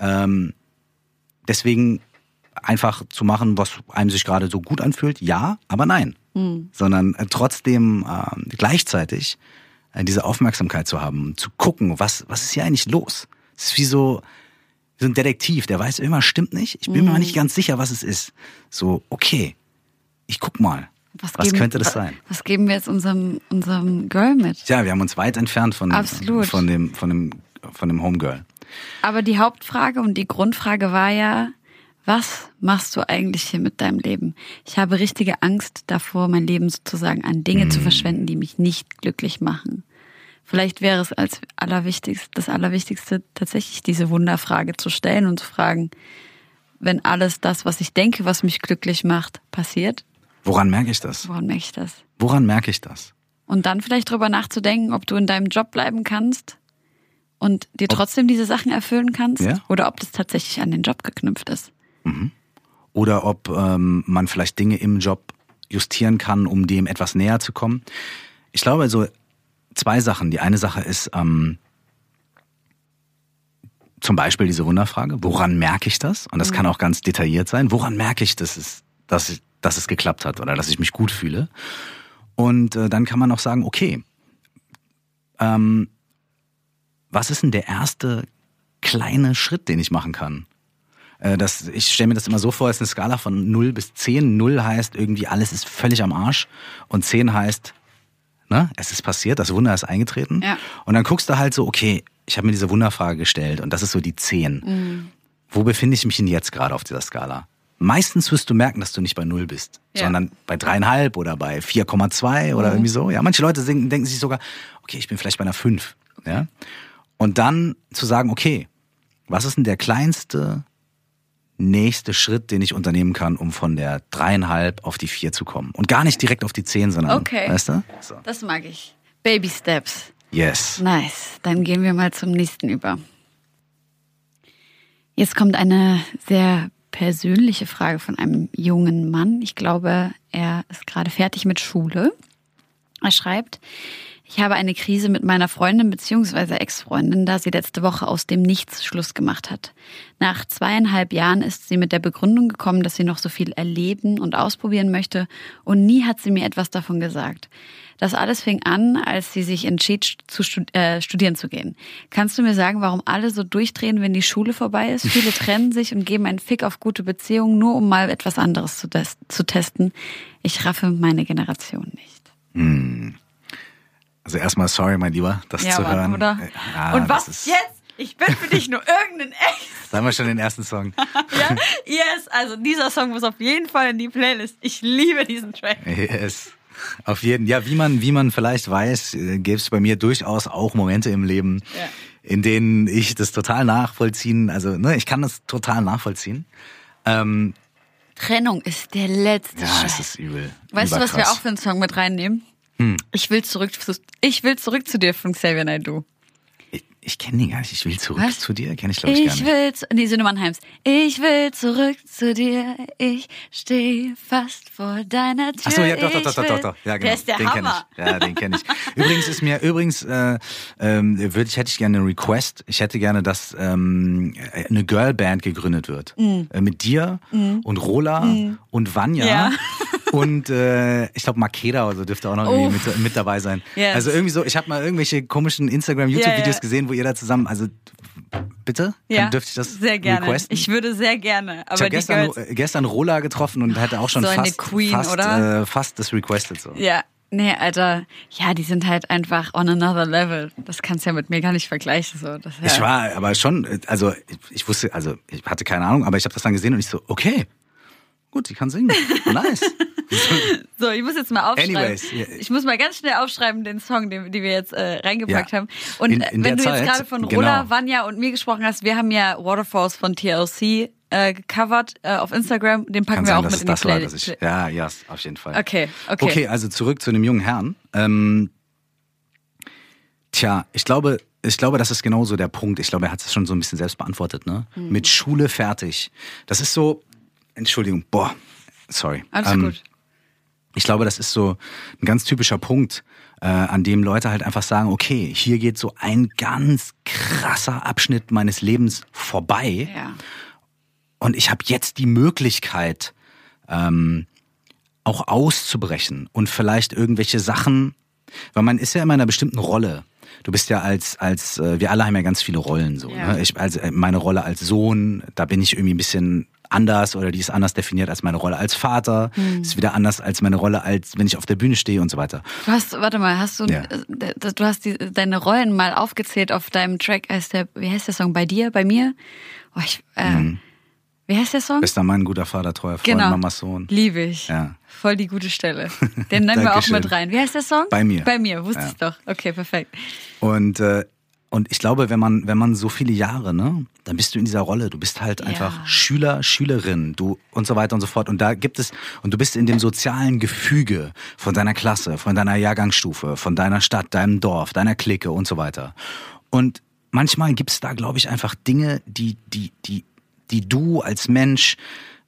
ähm, deswegen einfach zu machen, was einem sich gerade so gut anfühlt, ja, aber nein. Sondern äh, trotzdem ähm, gleichzeitig äh, diese Aufmerksamkeit zu haben, zu gucken, was, was ist hier eigentlich los? Es ist wie so, so ein Detektiv, der weiß immer, stimmt nicht. Ich bin mir mal nicht ganz sicher, was es ist. So, okay, ich guck mal. Was, könnte das sein? Was geben wir jetzt unserem, unserem Girl mit? Tja, wir haben uns weit entfernt von, Absolut. von dem, von dem, von dem Homegirl. Aber die Hauptfrage und die Grundfrage war ja, was machst du eigentlich hier mit deinem Leben? Ich habe richtige Angst davor, mein Leben sozusagen an Dinge Mm. zu verschwenden, die mich nicht glücklich machen. Vielleicht wäre es als allerwichtigst, das Allerwichtigste tatsächlich diese Wunderfrage zu stellen und zu fragen, wenn alles das, was ich denke, was mich glücklich macht, passiert, Woran merke ich das? woran merke ich das? Woran merke ich das? Und dann vielleicht drüber nachzudenken, ob du in deinem Job bleiben kannst und dir trotzdem diese Sachen erfüllen kannst Ja. oder ob das tatsächlich an den Job geknüpft ist. Oder ob ähm, man vielleicht Dinge im Job justieren kann, um dem etwas näher zu kommen. Ich glaube also zwei Sachen. Die eine Sache ist ähm, zum Beispiel diese Wunderfrage, woran merke ich das? Und das kann auch ganz detailliert sein. Woran merke ich, dass es, dass, ich, dass es geklappt hat oder dass ich mich gut fühle? Und äh, dann kann man auch sagen, okay, ähm, was ist denn der erste kleine Schritt, den ich machen kann? Äh, Das, ich stelle mir das immer so vor, es ist eine Skala von 0 bis 10. 0 heißt irgendwie, alles ist völlig am Arsch. Und 10 heißt, ne, es ist passiert, das Wunder ist eingetreten. Ja. Und dann guckst du halt so, okay, ich habe mir diese Wunderfrage gestellt und das ist so die 10. Wo befinde ich mich denn jetzt gerade auf dieser Skala? Meistens wirst du merken, dass du nicht bei 0 bist, Ja. sondern bei dreieinhalb oder bei 4,2 oder irgendwie so. Ja, manche Leute denken, denken sich sogar, okay, ich bin vielleicht bei einer 5. Ja? Und dann zu sagen, okay, was ist denn der kleinste nächste Schritt, den ich unternehmen kann, um von der dreieinhalb auf die vier zu kommen? Und gar nicht direkt auf die zehn, sondern, Okay. weißt du? So. Das mag ich. Baby Steps. Yes. Nice. Dann gehen wir mal zum nächsten über. Jetzt kommt eine sehr persönliche Frage von einem jungen Mann. Ich glaube, er ist gerade fertig mit Schule. Er schreibt, ich habe eine Krise mit meiner Freundin bzw. Ex-Freundin, da sie letzte Woche aus dem Nichts Schluss gemacht hat. Nach zweieinhalb Jahren ist sie mit der Begründung gekommen, dass sie noch so viel erleben und ausprobieren möchte und nie hat sie mir etwas davon gesagt. Das alles fing an, als sie sich entschied, zu stud äh, studieren zu gehen. Kannst du mir sagen, warum alle so durchdrehen, wenn die Schule vorbei ist? Viele trennen sich und geben einen Fick auf gute Beziehungen, nur um mal etwas anderes zu, zu testen. Ich raffe meine Generation nicht. Also erstmal sorry, mein Lieber, das zu Mann, hören. oder? Ja, und was ist- jetzt? Ich bin für dich nur irgendein Ex. Da haben wir schon den ersten Song. Ja? Yes, also dieser Song muss auf jeden Fall in die Playlist. Ich liebe diesen Track. Yes. Auf jeden Ja, wie man, wie man vielleicht weiß, äh, gäbe es bei mir durchaus auch Momente im Leben, Ja. in denen ich das total nachvollziehen, also ne, ich kann das total nachvollziehen. Ähm, Trennung ist der letzte Ja, Scheiß. es ist übel. Weißt du, was wir auch für einen Song mit reinnehmen? Hm. Ich will zurück zu, ich will zurück zu dir von Xavier Naidoo. Ich, ich kenne den gar nicht. Ich will zurück Was? zu dir. Kenne ich, glaube ich, gar Ich nicht. will, zu, nee, Söhne Mannheims. Ich will zurück zu dir. Ich stehe fast vor deiner Tür. Ach so, ja, doch, doch, doch, doch, doch, doch. Ja, genau. Der ist der den kenne Hammer. ich. Ja, den kenne ich. Übrigens ist mir, übrigens, äh, ähm, würde ich, hätte ich gerne einen Request. Ich hätte gerne, dass ähm, eine Girlband gegründet wird. Äh, mit dir und Rola und Vanya. Mm. Ja. Und äh, ich glaube Makeda oder so dürfte auch noch irgendwie mit, mit dabei sein. Yes. Also irgendwie so, ich habe mal irgendwelche komischen Instagram, YouTube-Videos Ja, ja. gesehen, wo ihr da zusammen, also bitte? Ja, Kann, dürfte ich das sehr gerne. requesten? Ich würde sehr gerne. Ich Aber habe die gestern, Girls, gestern Rola getroffen und hatte auch schon So eine fast, Queen, fast, oder? Äh, fast das requested so. ja, nee, Alter, ja, die sind halt einfach on another level. Das kannst du ja mit mir gar nicht vergleichen. So. Das, ja. Ich war aber schon, äh, also ich, ich wusste, also ich hatte keine Ahnung, aber ich habe das dann gesehen und ich so, okay, gut, die kann singen, nice. So, ich muss jetzt mal aufschreiben. Anyways, ja. Ich muss mal ganz schnell aufschreiben, den Song, den, den wir jetzt äh, reingepackt Ja. haben. Und In- in wenn du jetzt Zeit, gerade von Rola, genau. Vanya und mir gesprochen hast, wir haben ja Waterfalls von TLC äh, gecovert äh, auf Instagram. Den packen Kann wir sein, auch mit in die das war, Playlist. dass ich, ja, ja, auf jeden Fall. Okay, okay. Okay, also zurück zu dem jungen Herrn. Ähm, tja, ich glaube, ich glaube, das ist genauso der Punkt. Ich glaube, er hat es schon so ein bisschen selbst beantwortet, ne? Mhm. Mit Schule fertig. Das ist so, Entschuldigung, boah, sorry. Alles Ähm, gut. Ich glaube, das ist so ein ganz typischer Punkt, äh, an dem Leute halt einfach sagen, okay, hier geht so ein ganz krasser Abschnitt meines Lebens vorbei Ja. und ich habe jetzt die Möglichkeit, ähm, auch auszubrechen und vielleicht irgendwelche Sachen, weil man ist ja immer in einer bestimmten Rolle. Du bist ja als, als, äh, wir alle haben ja ganz viele Rollen so. Ja. Ne? Ich, also äh, meine Rolle als Sohn, da bin ich irgendwie ein bisschen anders oder die ist anders definiert als meine Rolle als Vater, Hm. ist wieder anders als meine Rolle als, wenn ich auf der Bühne stehe und so weiter. Du hast, warte mal, hast du, Ja. äh, du hast die, deine Rollen mal aufgezählt auf deinem Track, heißt der, wie heißt der Song? Bei dir, bei mir? Oh, ich, äh, Wie heißt der Song? Bester Mann, guter Vater, treuer Freund, genau. Mamas Sohn. Liebe ich. Ja. Voll die gute Stelle. Den nennen wir auch mit rein. Wie heißt der Song? Bei mir. Bei mir, wusste Ja. ich doch. Okay, perfekt. Und, äh, und ich glaube, wenn man, wenn man so viele Jahre, ne, dann bist du in dieser Rolle. Du bist halt einfach Ja. Schüler, Schülerin, du und so weiter und so fort. Und da gibt es, und du bist in dem sozialen Gefüge von deiner Klasse, von deiner Jahrgangsstufe, von deiner Stadt, deinem Dorf, deiner Clique und so weiter. Und manchmal gibt es da, glaube ich, einfach Dinge, die, die, die, die du als Mensch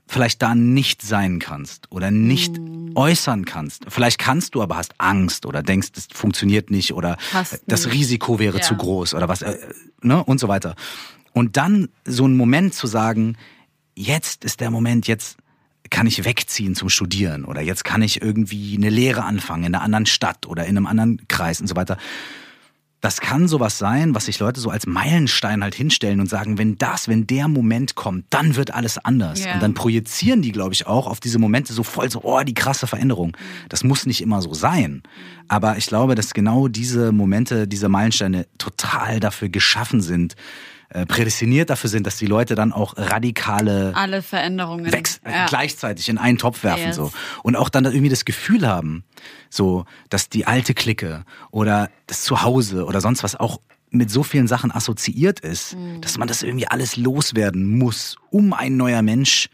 vielleicht da nicht sein kannst oder nicht Mm. Äußern kannst. Vielleicht kannst du, aber hast Angst oder denkst, es funktioniert nicht oder Passt das nicht. Risiko wäre Ja. zu groß oder was, äh, ne, und so weiter. Und dann so einen Moment zu sagen, jetzt ist der Moment, jetzt kann ich wegziehen zum Studieren oder jetzt kann ich irgendwie eine Lehre anfangen in einer anderen Stadt oder in einem anderen Kreis und so weiter. Das kann sowas sein, was sich Leute so als Meilenstein halt hinstellen und sagen, wenn das, wenn der Moment kommt, dann wird alles anders. Ja. Und dann projizieren die, glaube ich, auch auf diese Momente so voll so, oh, die krasse Veränderung. Das muss nicht immer so sein. Aber ich glaube, dass genau diese Momente, diese Meilensteine total dafür geschaffen sind, prädestiniert dafür sind, dass die Leute dann auch radikale Alle Veränderungen. Äh, Ja. gleichzeitig in einen Topf werfen Yes. so und auch dann irgendwie das Gefühl haben, so dass die alte Clique oder das Zuhause oder sonst was auch mit so vielen Sachen assoziiert ist, Mhm. dass man das irgendwie alles loswerden muss, um ein neuer Mensch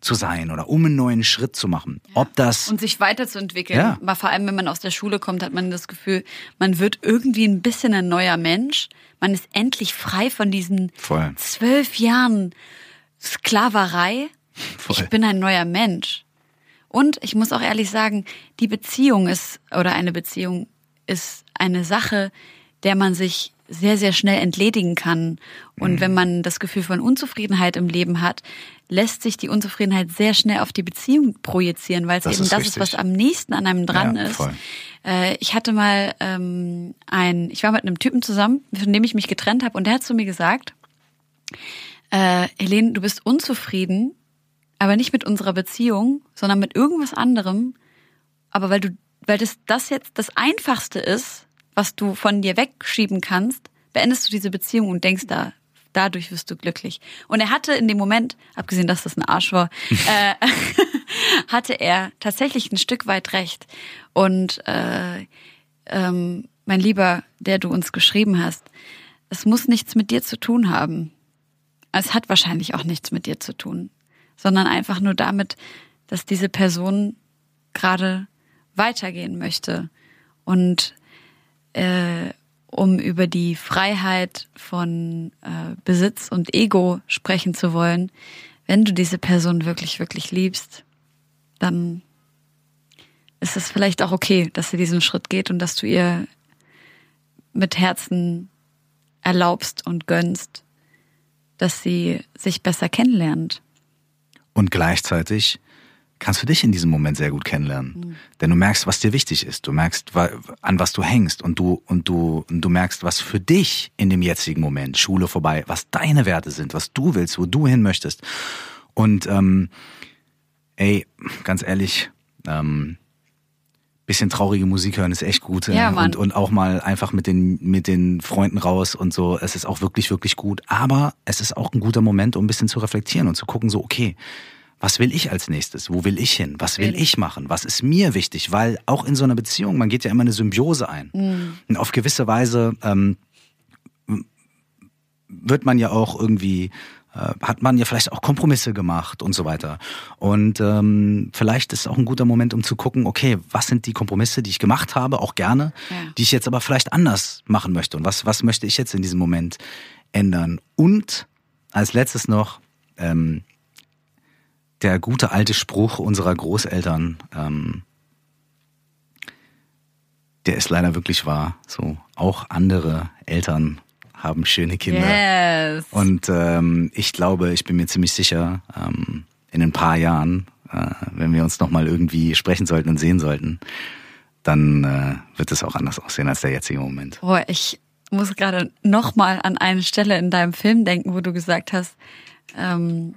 zu sein oder um einen neuen Schritt zu machen. Ob das Und sich weiterzuentwickeln. Ja. Mal vor allem, wenn man aus der Schule kommt, hat man das Gefühl, man wird irgendwie ein bisschen ein neuer Mensch. Man ist endlich frei von diesen Voll. zwölf Jahren Sklaverei. Voll. Ich bin ein neuer Mensch. Und ich muss auch ehrlich sagen, die Beziehung ist, oder eine Beziehung ist eine Sache, der man sich sehr, sehr schnell entledigen kann. Und Mhm. wenn man das Gefühl von Unzufriedenheit im Leben hat, lässt sich die Unzufriedenheit sehr schnell auf die Beziehung projizieren, weil es eben ist das richtig. ist, was am nächsten an einem dran Ja, ist. voll. Äh, ich hatte mal ähm, ein, ich war mit einem Typen zusammen, von dem ich mich getrennt habe, und der hat zu mir gesagt, äh, Helene, du bist unzufrieden, aber nicht mit unserer Beziehung, sondern mit irgendwas anderem. Aber weil du, weil das, das jetzt das Einfachste ist, was du von dir wegschieben kannst, beendest du diese Beziehung und denkst da, dadurch wirst du glücklich. Und er hatte in dem Moment, abgesehen, dass das ein Arsch war, äh, hatte er tatsächlich ein Stück weit recht. Und äh, ähm, mein Lieber, der du uns geschrieben hast, es muss nichts mit dir zu tun haben. Es hat wahrscheinlich auch nichts mit dir zu tun. sondern einfach nur damit, dass diese Person gerade weitergehen möchte und äh, um über die Freiheit von äh, Besitz und Ego sprechen zu wollen, wenn du diese Person wirklich, wirklich liebst, dann ist es vielleicht auch okay, dass sie diesen Schritt geht und dass du ihr mit Herzen erlaubst und gönnst, dass sie sich besser kennenlernt. Und gleichzeitig kannst du dich in diesem Moment sehr gut kennenlernen. Mhm. Denn du merkst, was dir wichtig ist. Du merkst, an was du hängst und du, und du, und du merkst, was für dich in dem jetzigen Moment, Schule vorbei, was deine Werte sind, was du willst, wo du hin möchtest. Und ähm, ey, ganz ehrlich, ähm, bisschen traurige Musik hören ist echt gut. Ja, Mann. und, und auch mal einfach mit den, mit den Freunden raus und so. Es ist auch wirklich, wirklich gut. Aber es ist auch ein guter Moment, um ein bisschen zu reflektieren und zu gucken, so, okay, was will ich als nächstes? Wo will ich hin? Was will ich machen? Was ist mir wichtig? Weil auch in so einer Beziehung, man geht ja immer eine Symbiose ein. Mhm. Und auf gewisse Weise ähm, wird man ja auch irgendwie äh, hat man ja vielleicht auch Kompromisse gemacht und so weiter. Und ähm, vielleicht ist auch ein guter Moment, um zu gucken, okay, was sind die Kompromisse, die ich gemacht habe, auch gerne, ja. die ich jetzt aber vielleicht anders machen möchte und was, was möchte ich jetzt in diesem Moment ändern. Und als letztes noch, ähm, der gute alte Spruch unserer Großeltern, ähm, der ist leider wirklich wahr. So, auch andere Eltern haben schöne Kinder. Yes. Und ähm, ich glaube, ich bin mir ziemlich sicher, ähm, in ein paar Jahren, äh, wenn wir uns nochmal irgendwie sprechen sollten und sehen sollten, dann äh, wird es auch anders aussehen als der jetzige Moment. Boah, ich muss gerade nochmal an eine Stelle in deinem Film denken, wo du gesagt hast, ähm,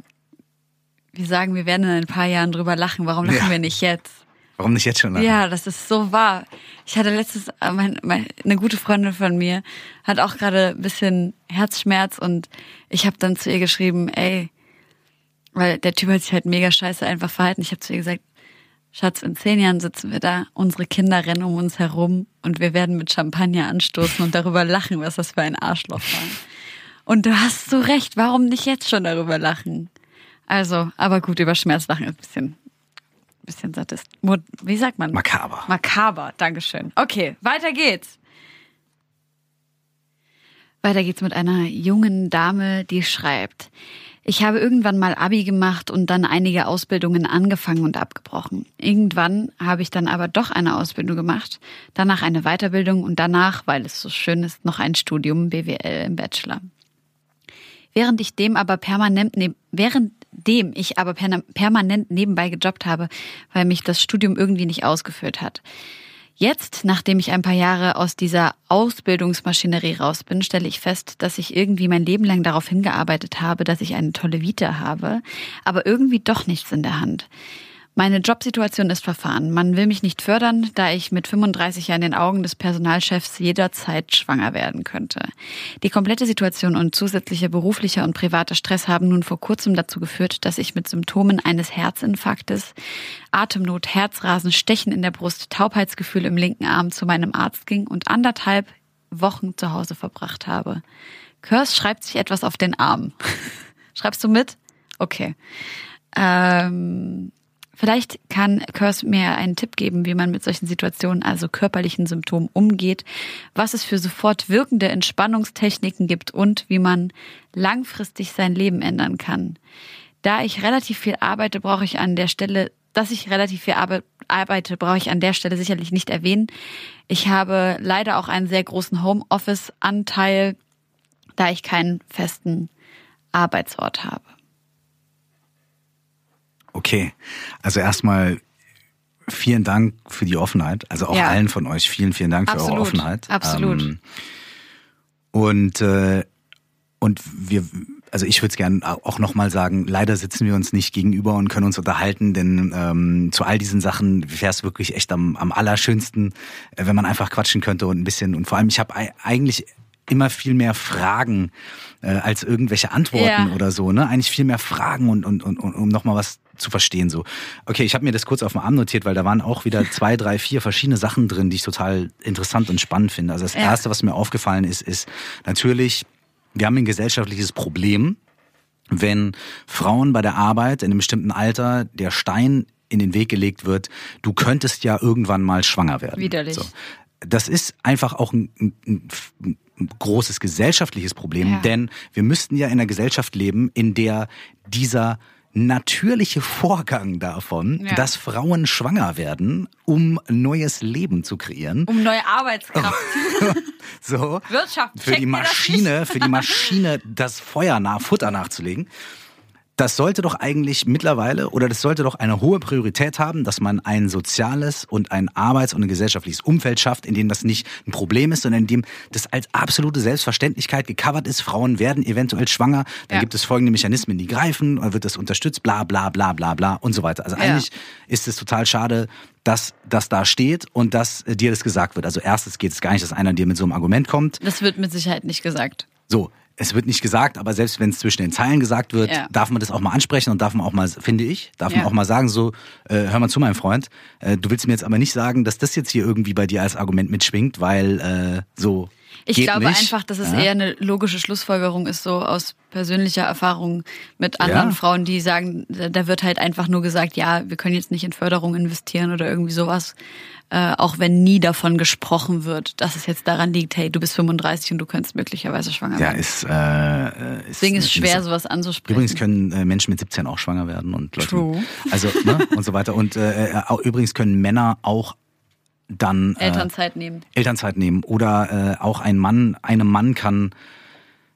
wir sagen, wir werden in ein paar Jahren drüber lachen. Warum lachen ja. wir nicht jetzt? Warum nicht jetzt schon lachen? Ja, das ist so wahr. Ich hatte letztes, äh, mein, mein, eine gute Freundin von mir hat auch gerade ein bisschen Herzschmerz und ich habe dann zu ihr geschrieben, ey, weil der Typ hat sich halt mega scheiße einfach verhalten. Ich habe zu ihr gesagt, Schatz, in zehn Jahren sitzen wir da, unsere Kinder rennen um uns herum und wir werden mit Champagner anstoßen und darüber lachen, was das für ein Arschloch war. Und du hast so recht, warum nicht jetzt schon darüber lachen? Also, aber gut, über Schmerzlachen ist ein bisschen, bisschen sadist. Wie sagt man? Makaber. Makaber, Dankeschön. Okay, weiter geht's. Weiter geht's mit einer jungen Dame, die schreibt. Ich habe irgendwann mal Abi gemacht und dann einige Ausbildungen angefangen und abgebrochen. Irgendwann habe ich dann aber doch eine Ausbildung gemacht, danach eine Weiterbildung und danach, weil es so schön ist, noch ein Studium BWL im Bachelor. Während ich dem aber permanent, ne, währenddem ich aber permanent nebenbei gejobbt habe, weil mich das Studium irgendwie nicht ausgeführt hat. Jetzt, nachdem ich ein paar Jahre aus dieser Ausbildungsmaschinerie raus bin, stelle ich fest, dass ich irgendwie mein Leben lang darauf hingearbeitet habe, dass ich eine tolle Vita habe, aber irgendwie doch nichts in der Hand. Meine Jobsituation ist verfahren. Man will mich nicht fördern, da ich mit 35 Jahren in den Augen des Personalchefs jederzeit schwanger werden könnte. Die komplette Situation und zusätzlicher beruflicher und privater Stress haben nun vor kurzem dazu geführt, dass ich mit Symptomen eines Herzinfarktes, Atemnot, Herzrasen, Stechen in der Brust, Taubheitsgefühl im linken Arm zu meinem Arzt ging und anderthalb Wochen zu Hause verbracht habe. Kurs schreibt sich etwas auf den Arm. Schreibst du mit? Okay. Ähm, Vielleicht kann Kurs mir einen Tipp geben, wie man mit solchen Situationen, also körperlichen Symptomen, umgeht, was es für sofort wirkende Entspannungstechniken gibt und wie man langfristig sein Leben ändern kann. Da ich relativ viel arbeite, brauche ich an der Stelle, dass ich relativ viel arbeite, brauche ich an der Stelle sicherlich nicht erwähnen. Ich habe leider auch einen sehr großen Homeoffice-Anteil, da ich keinen festen Arbeitsort habe. Okay, also erstmal vielen Dank für die Offenheit. Also auch ja. allen von euch vielen, vielen Dank Absolut. für eure Offenheit. Absolut. Ähm, und äh, und wir, also ich würde es gerne auch nochmal sagen, leider sitzen wir uns nicht gegenüber und können uns unterhalten, denn ähm, zu all diesen Sachen wäre es wirklich echt am, am allerschönsten, äh, wenn man einfach quatschen könnte und ein bisschen. Und vor allem, ich habe eigentlich immer viel mehr Fragen äh, als irgendwelche Antworten ja. oder so, ne? Eigentlich viel mehr Fragen und, und, und, und um nochmal was zu verstehen. So, okay, ich habe mir das kurz auf dem Arm notiert, weil da waren auch wieder zwei, drei, vier verschiedene Sachen drin, die ich total interessant und spannend finde. Also das ja. erste, was mir aufgefallen ist, ist natürlich, wir haben ein gesellschaftliches Problem, wenn Frauen bei der Arbeit in einem bestimmten Alter der Stein in den Weg gelegt wird, du könntest ja irgendwann mal schwanger werden. Widerlich. So. Das ist einfach auch ein, ein, ein großes gesellschaftliches Problem, Ja. denn wir müssten ja in einer Gesellschaft leben, in der dieser natürliche Vorgang davon, Ja. dass Frauen schwanger werden, um neues Leben zu kreieren, Um neue Arbeitskraft. so Wirtschaft, für die Maschine, für die Maschine das Feuer nach Futter nachzulegen. Das sollte doch eigentlich mittlerweile oder das sollte doch eine hohe Priorität haben, dass man ein soziales und ein arbeits- und ein gesellschaftliches Umfeld schafft, in dem das nicht ein Problem ist, sondern in dem das als absolute Selbstverständlichkeit gecovert ist. Frauen werden eventuell schwanger, dann Ja. gibt es folgende Mechanismen, die greifen, dann wird das unterstützt, bla bla bla bla bla und so weiter. Also Ja. eigentlich ist es total schade, dass das da steht und dass äh, dir das gesagt wird. Also erstens geht es gar nicht, dass einer dir mit so einem Argument kommt. Das wird mit Sicherheit nicht gesagt. So, es wird nicht gesagt, aber selbst wenn es zwischen den Zeilen gesagt wird, Ja. darf man das auch mal ansprechen und darf man auch mal, finde ich, darf man Ja. auch mal sagen, so, äh, hör mal zu, mein Freund, äh, du willst mir jetzt aber nicht sagen, dass das jetzt hier irgendwie bei dir als Argument mitschwingt, weil äh, so. Ich glaube nicht. einfach, dass es Ja? eher eine logische Schlussfolgerung ist, so aus persönlicher Erfahrung mit anderen. Frauen, die sagen, da wird halt einfach nur gesagt, ja, wir können jetzt nicht in Förderung investieren oder irgendwie sowas. Äh, auch wenn nie davon gesprochen wird, dass es jetzt daran liegt, hey, du bist 35 und du könntest möglicherweise schwanger Ja, werden. ist, äh, äh, ist Deswegen ist es schwer, sowas anzusprechen. Übrigens können äh, Menschen mit 17 auch schwanger werden und Leute, True. also ne, und so weiter. Und äh, äh, auch, übrigens können Männer auch dann äh, Elternzeit nehmen. Elternzeit nehmen oder äh, auch ein Mann, einem Mann kann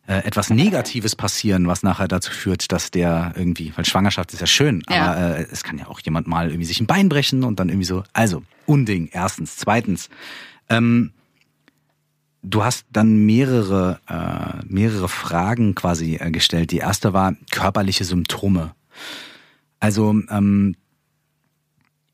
etwas Negatives passieren, was nachher dazu führt, dass der irgendwie, weil Schwangerschaft ist ja schön, Ja. aber äh, es kann ja auch jemand mal irgendwie sich ein Bein brechen und dann irgendwie so. Also Unding. Erstens, zweitens. Ähm, Du hast dann mehrere, äh, mehrere Fragen quasi äh, gestellt. Die erste war körperliche Symptome. Also ähm,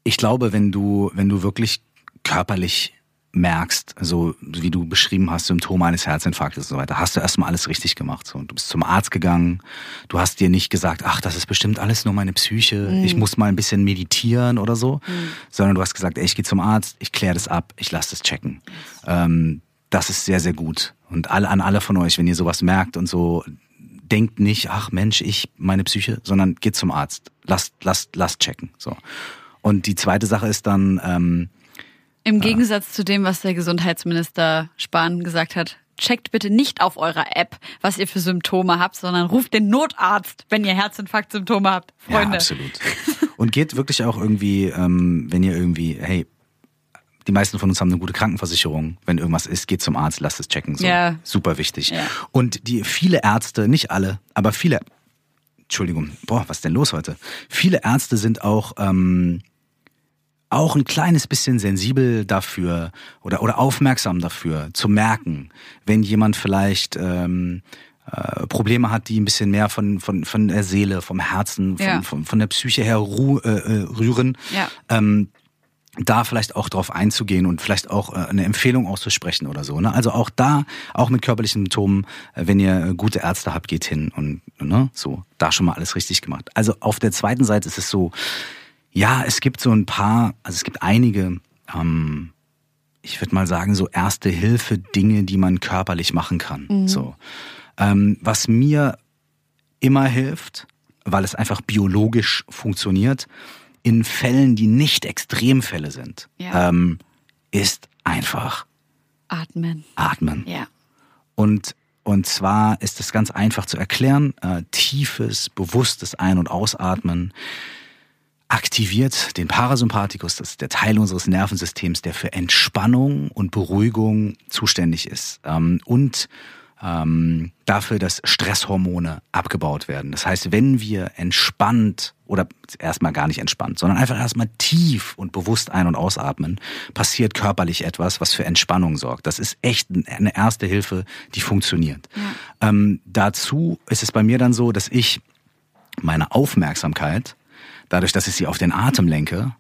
ich glaube, wenn du, wenn du wirklich körperlich merkst, so wie du beschrieben hast, Symptome eines Herzinfarktes und so weiter, hast du erstmal alles richtig gemacht. So, du bist zum Arzt gegangen, du hast dir nicht gesagt, ach, das ist bestimmt alles nur meine Psyche, ich muss mal ein bisschen meditieren oder so, sondern du hast gesagt, ey, ich gehe zum Arzt, ich kläre das ab, ich lasse das checken. Ähm, das ist sehr, sehr gut. Und alle, an alle von euch, wenn ihr sowas merkt und so, denkt nicht, ach Mensch, ich, meine Psyche, sondern geht zum Arzt. Lasst, lasst, lasst checken. So. Und die zweite Sache ist dann, ähm, Im Gegensatz zu dem, was der Gesundheitsminister Spahn gesagt hat, checkt bitte nicht auf eurer App, was ihr für Symptome habt, sondern ruft den Notarzt, wenn ihr Herzinfarktsymptome habt. Freunde. Ja, absolut. Und geht wirklich auch irgendwie, ähm, wenn ihr irgendwie, hey, die meisten von uns haben eine gute Krankenversicherung. Wenn irgendwas ist, geht zum Arzt, lasst es checken. So. Ja. Super wichtig. Ja. Und die viele Ärzte, nicht alle, aber viele, Entschuldigung, boah, was ist denn los heute? Viele Ärzte sind auch ähm, auch ein kleines bisschen sensibel dafür oder, oder aufmerksam dafür zu merken, wenn jemand vielleicht ähm, äh, Probleme hat, die ein bisschen mehr von, von, von der Seele, vom Herzen, von, Ja. von, von der Psyche her ru äh, äh, rühren. Ja. Ähm, da vielleicht auch drauf einzugehen und vielleicht auch äh, eine Empfehlung auszusprechen oder so. Ne? Also auch da, auch mit körperlichen Symptomen, äh, wenn ihr gute Ärzte habt, geht hin und ne, so, da schon mal alles richtig gemacht. Also auf der zweiten Seite ist es so, ja, es gibt so ein paar, also es gibt einige, ähm, ich würde mal sagen, so erste Hilfe Dinge, die man körperlich machen kann. So, ähm, was mir immer hilft, weil es einfach biologisch funktioniert, in Fällen, die nicht Extremfälle sind, Ja. ähm, ist einfach Atmen. atmen. Ja. Und, und zwar ist es ganz einfach zu erklären. Äh, tiefes, bewusstes Ein- und Ausatmen aktiviert den Parasympathikus, das ist der Teil unseres Nervensystems, der für Entspannung und Beruhigung zuständig ist. Ähm, und ähm, dafür, dass Stresshormone abgebaut werden. Das heißt, wenn wir entspannt oder erstmal gar nicht entspannt, sondern einfach erstmal tief und bewusst ein- und ausatmen, passiert körperlich etwas, was für Entspannung sorgt. Das ist echt eine erste Hilfe, die funktioniert. Ähm, dazu ist es bei mir dann so, dass ich meine Aufmerksamkeit, dadurch, dass ich sie auf den Atem lenke,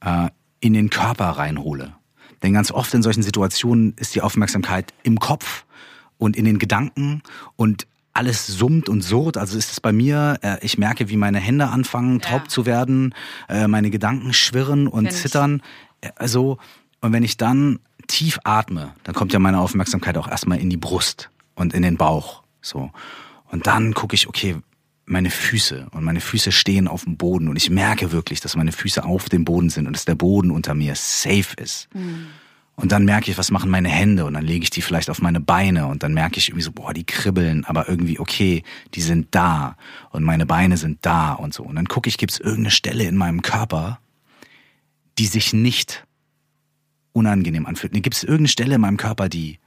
äh, in den Körper reinhole. Denn ganz oft in solchen Situationen ist die Aufmerksamkeit im Kopf und in den Gedanken und alles summt und surrt. Also ist es bei mir, äh, ich merke, wie meine Hände anfangen, Ja. taub zu werden, äh, meine Gedanken schwirren und ich. zittern. Äh, Also, und wenn ich dann tief atme, dann kommt ja meine Aufmerksamkeit auch erstmal in die Brust und in den Bauch. So. Und dann gucke ich, okay, meine Füße und meine Füße stehen auf dem Boden und ich merke wirklich, dass meine Füße auf dem Boden sind und dass der Boden unter mir safe ist. Und dann merke ich, was machen meine Hände und dann lege ich die vielleicht auf meine Beine und dann merke ich irgendwie so, boah, die kribbeln, aber irgendwie okay, die sind da und meine Beine sind da und so. Und dann gucke ich, gibt es irgendeine Stelle in meinem Körper, die sich nicht unangenehm anfühlt. Gibt es irgendeine Stelle in meinem Körper, die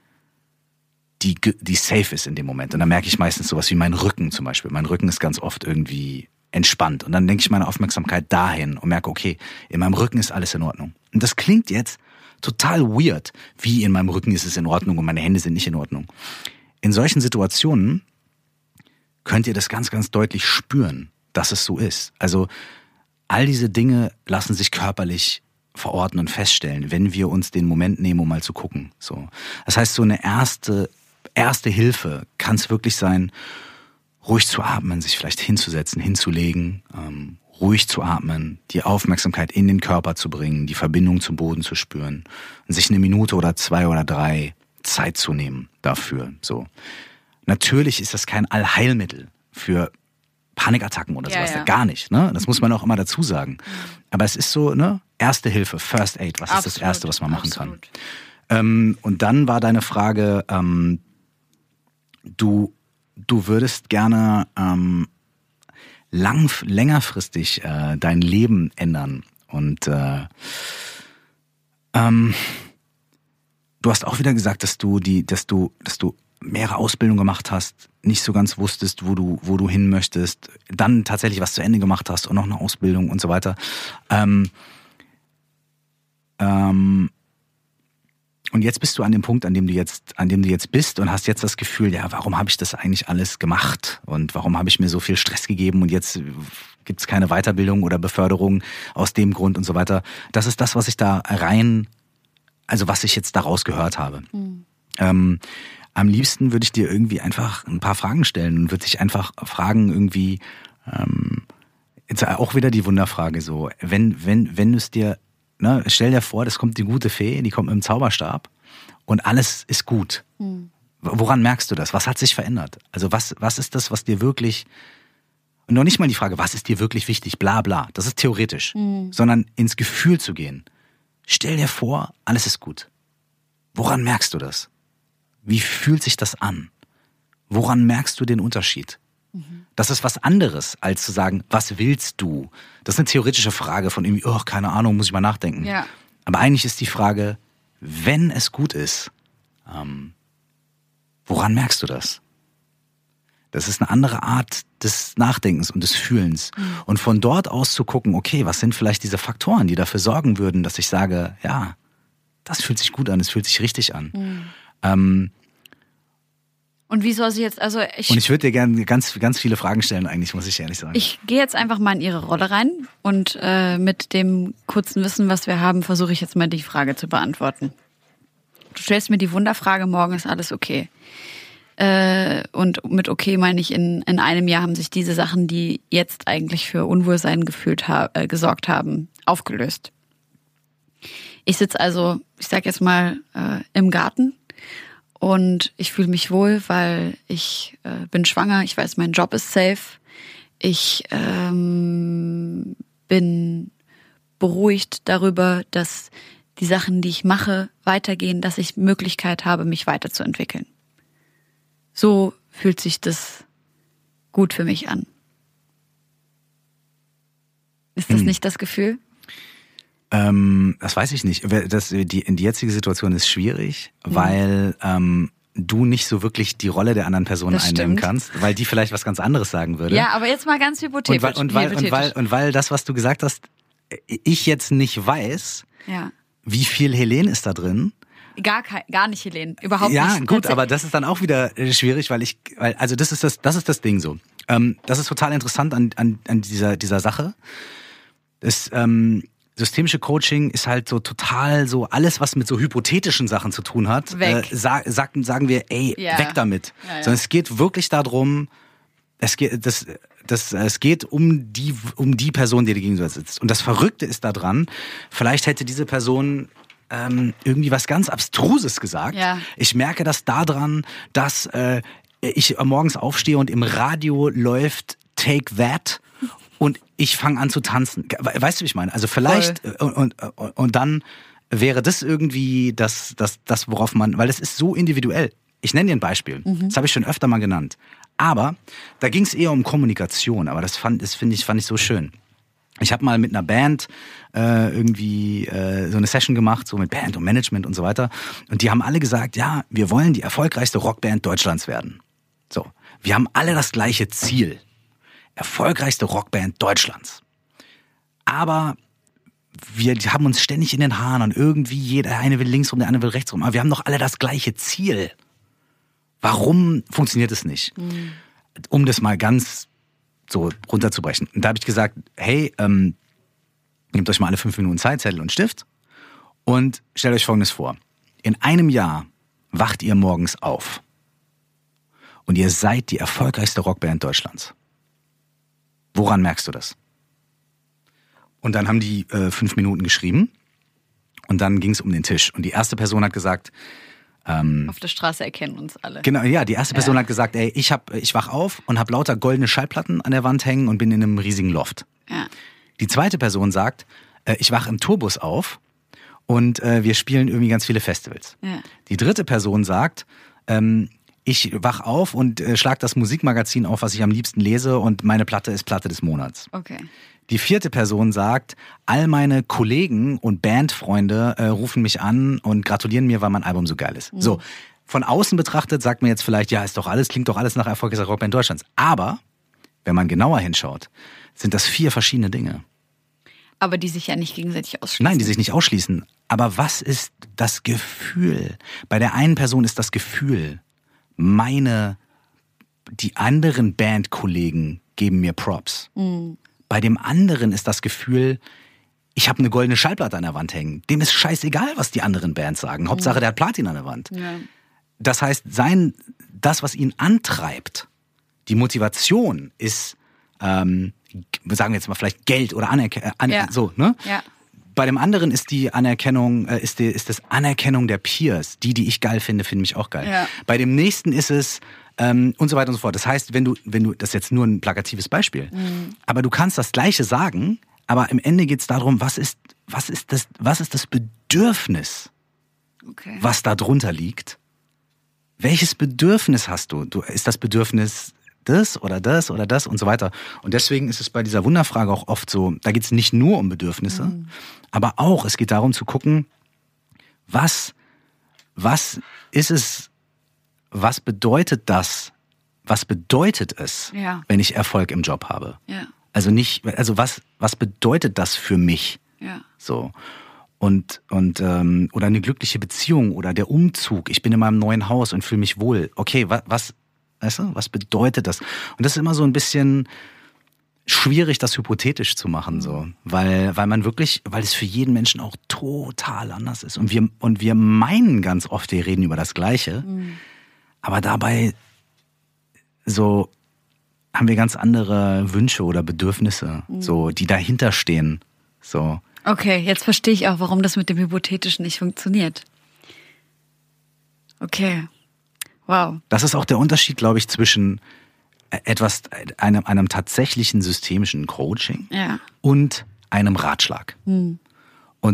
die, die safe ist in dem Moment. Und dann merke ich meistens sowas wie mein Rücken zum Beispiel. Mein Rücken ist ganz oft irgendwie entspannt. Und dann denke ich meine Aufmerksamkeit dahin und merke, okay, in meinem Rücken ist alles in Ordnung. Und das klingt jetzt total weird, wie in meinem Rücken ist es in Ordnung und meine Hände sind nicht in Ordnung. In solchen Situationen könnt ihr das ganz, ganz deutlich spüren, dass es so ist. Also all diese Dinge lassen sich körperlich verorten und feststellen, wenn wir uns den Moment nehmen, um mal zu gucken. So, das heißt, so eine erste erste Hilfe kann es wirklich sein, ruhig zu atmen, sich vielleicht hinzusetzen, hinzulegen, ähm, ruhig zu atmen, die Aufmerksamkeit in den Körper zu bringen, die Verbindung zum Boden zu spüren sich eine Minute oder zwei oder drei Zeit zu nehmen dafür. So. Natürlich ist das kein Allheilmittel für Panikattacken oder sowas. Ja. Gar nicht. Ne? Das muss man auch immer dazu sagen. Aber es ist so, ne? Erste Hilfe, First Aid, was Absolut. ist das Erste, was man machen Absolut. kann? Ähm, und dann war deine Frage, ähm, du, du würdest gerne ähm, lang, längerfristig äh, dein Leben ändern. Und äh, ähm, du hast auch wieder gesagt, dass du die, dass du, dass du mehrere Ausbildungen gemacht hast, nicht so ganz wusstest, wo du, wo du hin möchtest, dann tatsächlich was zu Ende gemacht hast und noch eine Ausbildung und so weiter. Ähm, ähm, und jetzt bist du an dem Punkt, an dem du jetzt, an dem du jetzt bist und hast jetzt das Gefühl, ja, warum habe ich das eigentlich alles gemacht und warum habe ich mir so viel Stress gegeben und jetzt gibt es keine Weiterbildung oder Beförderung aus dem Grund und so weiter. Das ist das, was ich da rein, also was ich jetzt daraus gehört habe. Mhm. Ähm, am liebsten würde ich dir irgendwie einfach ein paar Fragen stellen und würde dich einfach fragen irgendwie, ähm, jetzt auch wieder die Wunderfrage so, wenn, wenn, wenn du es dir ne, stell dir vor, das kommt die gute Fee, die kommt mit dem Zauberstab und alles ist gut. Mhm. Woran merkst du das? Was hat sich verändert? Also was, was ist das, was dir wirklich, und noch nicht mal die Frage, was ist dir wirklich wichtig, bla bla, das ist theoretisch, mhm. sondern ins Gefühl zu gehen. Stell dir vor, alles ist gut. Woran merkst du das? Wie fühlt sich das an? Woran merkst du den Unterschied? Das ist was anderes, als zu sagen, was willst du? Das ist eine theoretische Frage von irgendwie, oh, keine Ahnung, muss ich mal nachdenken. Ja. Aber eigentlich ist die Frage, wenn es gut ist, ähm, woran merkst du das? Das ist eine andere Art des Nachdenkens und des Fühlens. Mhm. Und von dort aus zu gucken, okay, was sind vielleicht diese Faktoren, die dafür sorgen würden, dass ich sage, ja, das fühlt sich gut an, es fühlt sich richtig an. Mhm. Ähm, und wie soll sie jetzt, also ich. Und ich würde dir gerne ganz, ganz viele Fragen stellen, eigentlich, muss ich ehrlich sagen. Ich gehe jetzt einfach mal in ihre Rolle rein und äh, mit dem kurzen Wissen, was wir haben, versuche ich jetzt mal die Frage zu beantworten. Du stellst mir die Wunderfrage, morgen ist alles okay. Äh, und mit okay meine ich, in, in einem Jahr haben sich diese Sachen, die jetzt eigentlich für Unwohlsein gefühlt ha äh, gesorgt haben, aufgelöst. Ich sitze also, ich sag jetzt mal, äh, im Garten und ich fühle mich wohl, weil ich äh, bin schwanger, ich weiß, mein Job ist safe. Ich ähm, bin beruhigt darüber, dass die Sachen, die ich mache, weitergehen, dass ich Möglichkeit habe, mich weiterzuentwickeln. So fühlt sich das gut für mich an. Ist das hm. nicht das Gefühl? Ähm, das weiß ich nicht. Das, die, die jetzige Situation ist schwierig, mhm. weil ähm, du nicht so wirklich die Rolle der anderen Person das einnehmen stimmt. kannst, weil die vielleicht was ganz anderes sagen würde. Ja, aber jetzt mal ganz hypothetisch. Und weil, und weil, und weil, und weil das, was du gesagt hast, ich jetzt nicht weiß, ja. wie viel Helene ist da drin. Gar, kein, gar nicht Helene, überhaupt ja, nicht. Ja, gut, aber das ist dann auch wieder äh, schwierig, weil ich, weil, also das ist das, das ist das Ding so. Ähm, das ist total interessant an, an, an dieser, dieser Sache. Das, ähm, systemische Coaching ist halt so total so alles, was mit so hypothetischen Sachen zu tun hat. Äh, sag, sagen, sagen wir, ey, ja. weg damit. Ja, ja. Sondern es geht wirklich darum, es geht, das, das, es geht um die, um die Person, die dir gegenüber sitzt. Und das Verrückte ist daran, vielleicht hätte diese Person ähm, irgendwie was ganz Abstruses gesagt. Ich merke das daran, dass äh, ich morgens aufstehe und im Radio läuft take that und ich fange an zu tanzen. Weißt du, wie ich meine? Also vielleicht äh, und, und, und dann wäre das irgendwie das, das, das, worauf man, weil es ist so individuell. Ich nenne dir ein Beispiel. Das habe ich schon öfter mal genannt. Aber da ging es eher um Kommunikation, aber das fand, das finde ich, fand ich so schön. Ich habe mal mit einer Band äh, irgendwie äh, so eine Session gemacht, so mit Band und Management und so weiter. Und die haben alle gesagt, ja, wir wollen die erfolgreichste Rockband Deutschlands werden. So, wir haben alle das gleiche Ziel. Erfolgreichste Rockband Deutschlands. Aber wir haben uns ständig in den Haaren und irgendwie jeder eine will links rum, der andere will rechts rum. Aber wir haben doch alle das gleiche Ziel. Warum funktioniert es nicht? Um das mal ganz so runterzubrechen. Und da habe ich gesagt, hey, ähm, nehmt euch mal alle fünf Minuten Zeit, Zettel und Stift und stellt euch Folgendes vor. In einem Jahr wacht ihr morgens auf und ihr seid die erfolgreichste Rockband Deutschlands. Woran merkst du das? Und dann haben die äh, fünf Minuten geschrieben und dann ging es um den Tisch. Und die erste Person hat gesagt, Auf der Straße erkennen uns alle. Genau, ja, die erste Person hat gesagt, ey, ich hab, ich wach auf und habe lauter goldene Schallplatten an der Wand hängen und bin in einem riesigen Loft. Ja. Die zweite Person sagt, äh, ich wach im Tourbus auf und äh, wir spielen irgendwie ganz viele Festivals. Ja. Die dritte Person sagt, ähm, ich wach auf und äh, schlag das Musikmagazin auf, was ich am liebsten lese und meine Platte ist Platte des Monats. Okay. Die vierte Person sagt, all meine Kollegen und Bandfreunde äh, rufen mich an und gratulieren mir, weil mein Album so geil ist. So, von außen betrachtet sagt man jetzt vielleicht, ja, ist doch alles, klingt doch alles nach erfolgreicher Rockband Deutschlands. Aber, wenn man genauer hinschaut, sind das vier verschiedene Dinge. Aber die sich ja nicht gegenseitig ausschließen. Nein, die sich nicht ausschließen. Aber was ist das Gefühl? Bei der einen Person ist das Gefühl, meine, die anderen Bandkollegen geben mir Props. Bei dem anderen ist das Gefühl, ich habe eine goldene Schallplatte an der Wand hängen. Dem ist scheißegal, was die anderen Bands sagen. Hauptsache, der hat Platin an der Wand. Ja. Das heißt, sein, das, was ihn antreibt, die Motivation ist, ähm, sagen wir jetzt mal vielleicht Geld oder Anerkennung, äh, Ja. so, ne? Ja. Bei dem anderen ist die Anerkennung, äh, ist, die, ist das Anerkennung der Peers. Die, die ich geil finde, finde mich auch geil. Ja. Bei dem nächsten ist es ähm, und so weiter und so fort. Das heißt, wenn du, wenn du, das ist jetzt nur ein plakatives Beispiel, aber du kannst das Gleiche sagen, aber im Ende geht es darum, was ist, was ist das, was ist das Bedürfnis, Okay. was da drunter liegt? Welches Bedürfnis hast du? du? Ist das Bedürfnis das oder das oder das und so weiter? Und deswegen ist es bei dieser Wunderfrage auch oft so, da geht es nicht nur um Bedürfnisse, aber auch, es geht darum zu gucken, was, was ist es, was bedeutet das, was bedeutet es, Ja. wenn ich Erfolg im Job habe? Ja. Also nicht, also was, was bedeutet das für mich? Ja. So. Und, und ähm, oder eine glückliche Beziehung oder der Umzug. Ich bin in meinem neuen Haus und fühle mich wohl. Okay, was, was, weißt du, was bedeutet das? Und das ist immer so ein bisschen schwierig, das hypothetisch zu machen, so. Weil, weil man wirklich, weil es für jeden Menschen auch total anders ist. Und wir, und wir meinen ganz oft, wir reden über das Gleiche. Aber dabei so haben wir ganz andere Wünsche oder Bedürfnisse, so, die dahinter stehen. So. Okay, jetzt verstehe ich auch, warum das mit dem Hypothetischen nicht funktioniert. Okay. Wow. Das ist auch der Unterschied, glaube ich, zwischen etwas, einem, einem tatsächlichen systemischen Coaching Ja. und einem Ratschlag. Und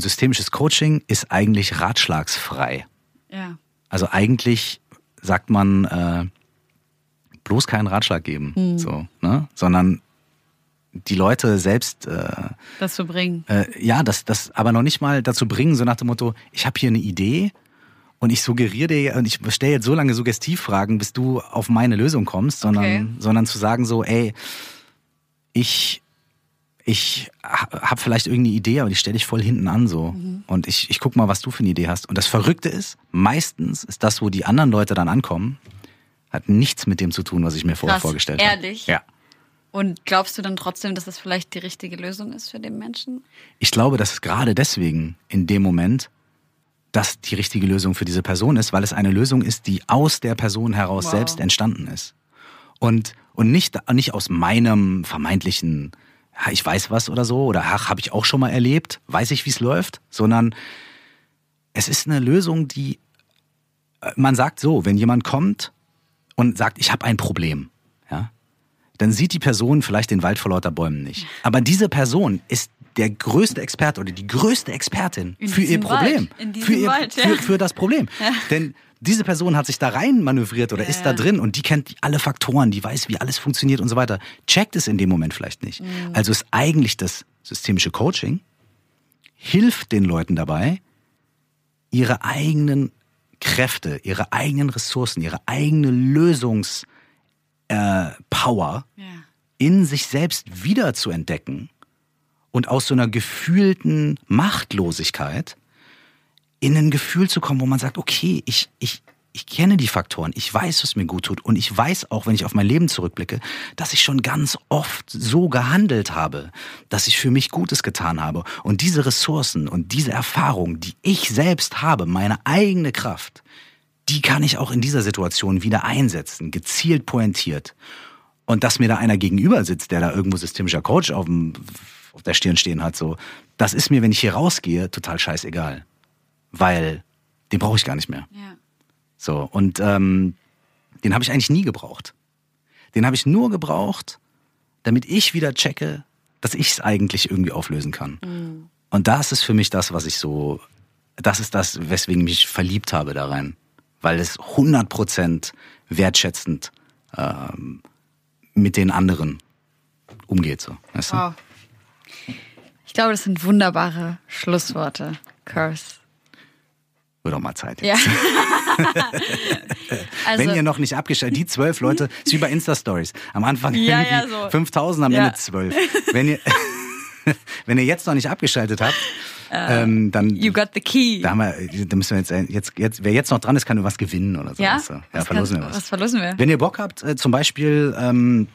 systemisches Coaching ist eigentlich ratschlagsfrei. Ja. Also eigentlich sagt man äh, bloß keinen Ratschlag geben, so, ne? sondern die Leute selbst äh, Das zu bringen. äh, ja, das, das aber noch nicht mal dazu bringen, so nach dem Motto, ich habe hier eine Idee und ich suggeriere dir und ich stelle jetzt so lange Suggestivfragen, bis du auf meine Lösung kommst, sondern, Okay. sondern zu sagen so, ey, ich, ich habe vielleicht irgendeine Idee, aber die stelle ich voll hinten an so. Und ich, ich guck mal, was du für eine Idee hast. Und das Verrückte ist, meistens ist das, wo die anderen Leute dann ankommen, hat nichts mit dem zu tun, was ich mir vorher Krass. vorgestellt habe. Ehrlich? Ja. Und glaubst du dann trotzdem, dass das vielleicht die richtige Lösung ist für den Menschen? Ich glaube, dass es gerade deswegen in dem Moment das die richtige Lösung für diese Person ist, weil es eine Lösung ist, die aus der Person heraus Wow. selbst entstanden ist. Und, und nicht, nicht aus meinem vermeintlichen, ja, ich weiß was oder so, oder ach, habe ich auch schon mal erlebt, weiß ich, wie es läuft, sondern es ist eine Lösung, die, äh, man sagt so, wenn jemand kommt und sagt, ich habe ein Problem, ja, dann sieht die Person vielleicht den Wald vor lauter Bäumen nicht. Aber diese Person ist der größte Experte oder die größte Expertin In für ihr Problem. Für, ihr, Wald, ja. für, für das Problem. Denn diese Person hat sich da rein manövriert oder Ja, ist da ja. drin und die kennt alle Faktoren, die weiß, wie alles funktioniert und so weiter. Checkt es in dem Moment vielleicht nicht. Mhm. Also ist eigentlich das systemische Coaching, hilft den Leuten dabei, ihre eigenen Kräfte, ihre eigenen Ressourcen, ihre eigene Lösungspower äh, Ja. in sich selbst wieder zu entdecken und aus so einer gefühlten Machtlosigkeit in ein Gefühl zu kommen, wo man sagt, okay, ich, ich, ich kenne die Faktoren, ich weiß, was mir gut tut und ich weiß auch, wenn ich auf mein Leben zurückblicke, dass ich schon ganz oft so gehandelt habe, dass ich für mich Gutes getan habe und diese Ressourcen und diese Erfahrung, die ich selbst habe, meine eigene Kraft, die kann ich auch in dieser Situation wieder einsetzen, gezielt pointiert. Und dass mir da einer gegenüber sitzt, der da irgendwo systemischer Coach auf, dem, auf der Stirn stehen hat, so, das ist mir, wenn ich hier rausgehe, total scheißegal. Weil den brauche ich gar nicht mehr. Ja. So, und ähm, den habe ich eigentlich nie gebraucht. Den habe ich nur gebraucht, damit ich wieder checke, dass ich es eigentlich irgendwie auflösen kann. Und das ist für mich das, was ich so, das ist das, weswegen ich mich verliebt habe da rein. Weil es 100% wertschätzend ähm, mit den anderen umgeht. So, weißt du? Wow. Ich glaube, das sind wunderbare Schlussworte. Curse. Wird auch mal Zeit. Ja. also, Wenn ihr noch nicht abgeschaltet, die zwölf Leute, ist wie bei Insta-Stories. Am Anfang Ja, ja, so. 5000, am Ja. Ende zwölf. Wenn ihr, wenn ihr jetzt noch nicht abgeschaltet habt, ähm, dann, you got the key. da haben wir, da müssen wir jetzt, jetzt, jetzt, wer jetzt noch dran ist, kann was gewinnen oder so. ja? ja Was verlosen kann- wir was. Was verlosen wir? Wenn ihr Bock habt, äh, zum Beispiel, ähm,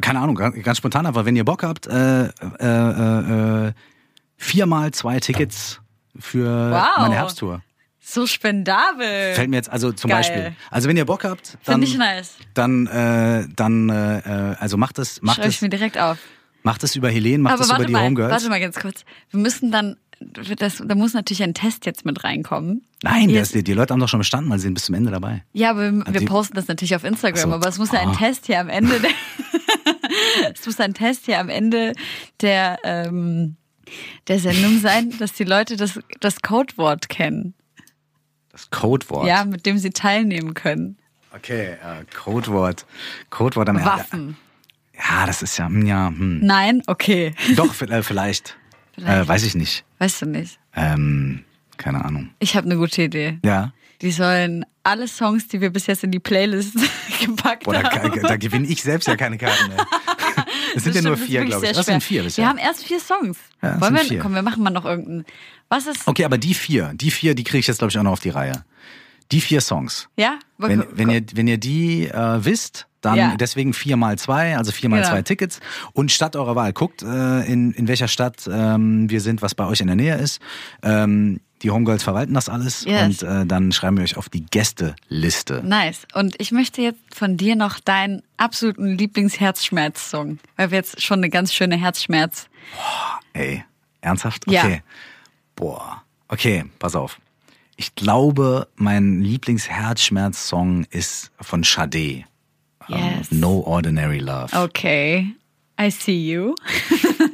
keine Ahnung, ganz, spontan, aber wenn ihr Bock habt, äh, äh, äh, äh, viermal zwei Tickets für Wow. meine Herbsttour. So spendabel. Fällt mir jetzt also zum Geil. Beispiel. Also wenn ihr Bock habt, dann Finde ich nice. dann äh, dann äh, äh, also macht es macht Schreibe ich mir direkt auf. macht es über Helene, macht Aber es über die mal, Homegirls. warte mal ganz kurz. Wir müssen dann, das, da muss natürlich ein Test jetzt mit reinkommen. Nein, der ist, die, die Leute haben doch schon bestanden, weil sie sind bis zum Ende dabei. Ja, aber wir, wir die- posten das natürlich auf Instagram, so. aber es muss ja ein Ah. Test hier am Ende der, es muss ein Test hier am Ende der, ähm, der Sendung sein, dass die Leute das, das Codewort kennen. Das Codewort. Ja, mit dem sie teilnehmen können. Okay, äh, Codewort. Codewort am Waffen. Ja, das ist ja, hm, ja, hm. Nein? Okay. Doch, äh, vielleicht. Vielleicht. Äh, weiß ich nicht. Weißt du nicht. Ähm, keine Ahnung. Ich habe eine gute Idee. Ja. Die sollen alle Songs, die wir bis jetzt in die Playlist gepackt Boah, da, haben. da gewinne ich selbst ja keine Karten mehr. Es sind ja Das nur das ist vier, glaube ich. Das sind vier Wir bisher. haben erst vier Songs. Ja, Wollen wir? vier. Komm, wir machen mal noch irgendeinen. Was ist? Okay, aber die vier, die vier, die kriege ich jetzt, glaube ich, auch noch auf die Reihe. Die vier Songs. Ja? Wenn, wenn, ihr, wenn ihr die äh, wisst, dann Ja. deswegen vier mal zwei, also vier mal Genau. zwei Tickets. Und Stadt eurer Wahl. Guckt, äh, in, in welcher Stadt ähm, wir sind, was bei euch in der Nähe ist. Ähm, die Homegirls verwalten das alles Yes. und äh, dann schreiben wir euch auf die Gästeliste. Nice. Und ich möchte jetzt von dir noch deinen absoluten Lieblingsherzschmerz-Song. Weil wir jetzt schon eine ganz schöne Herzschmerz. Ey, ernsthaft? Ja. Okay. Boah. Okay, pass auf. Ich glaube, mein Lieblingsherzschmerz-Song ist von Sade. Yes. No Ordinary Love. Okay. I see you.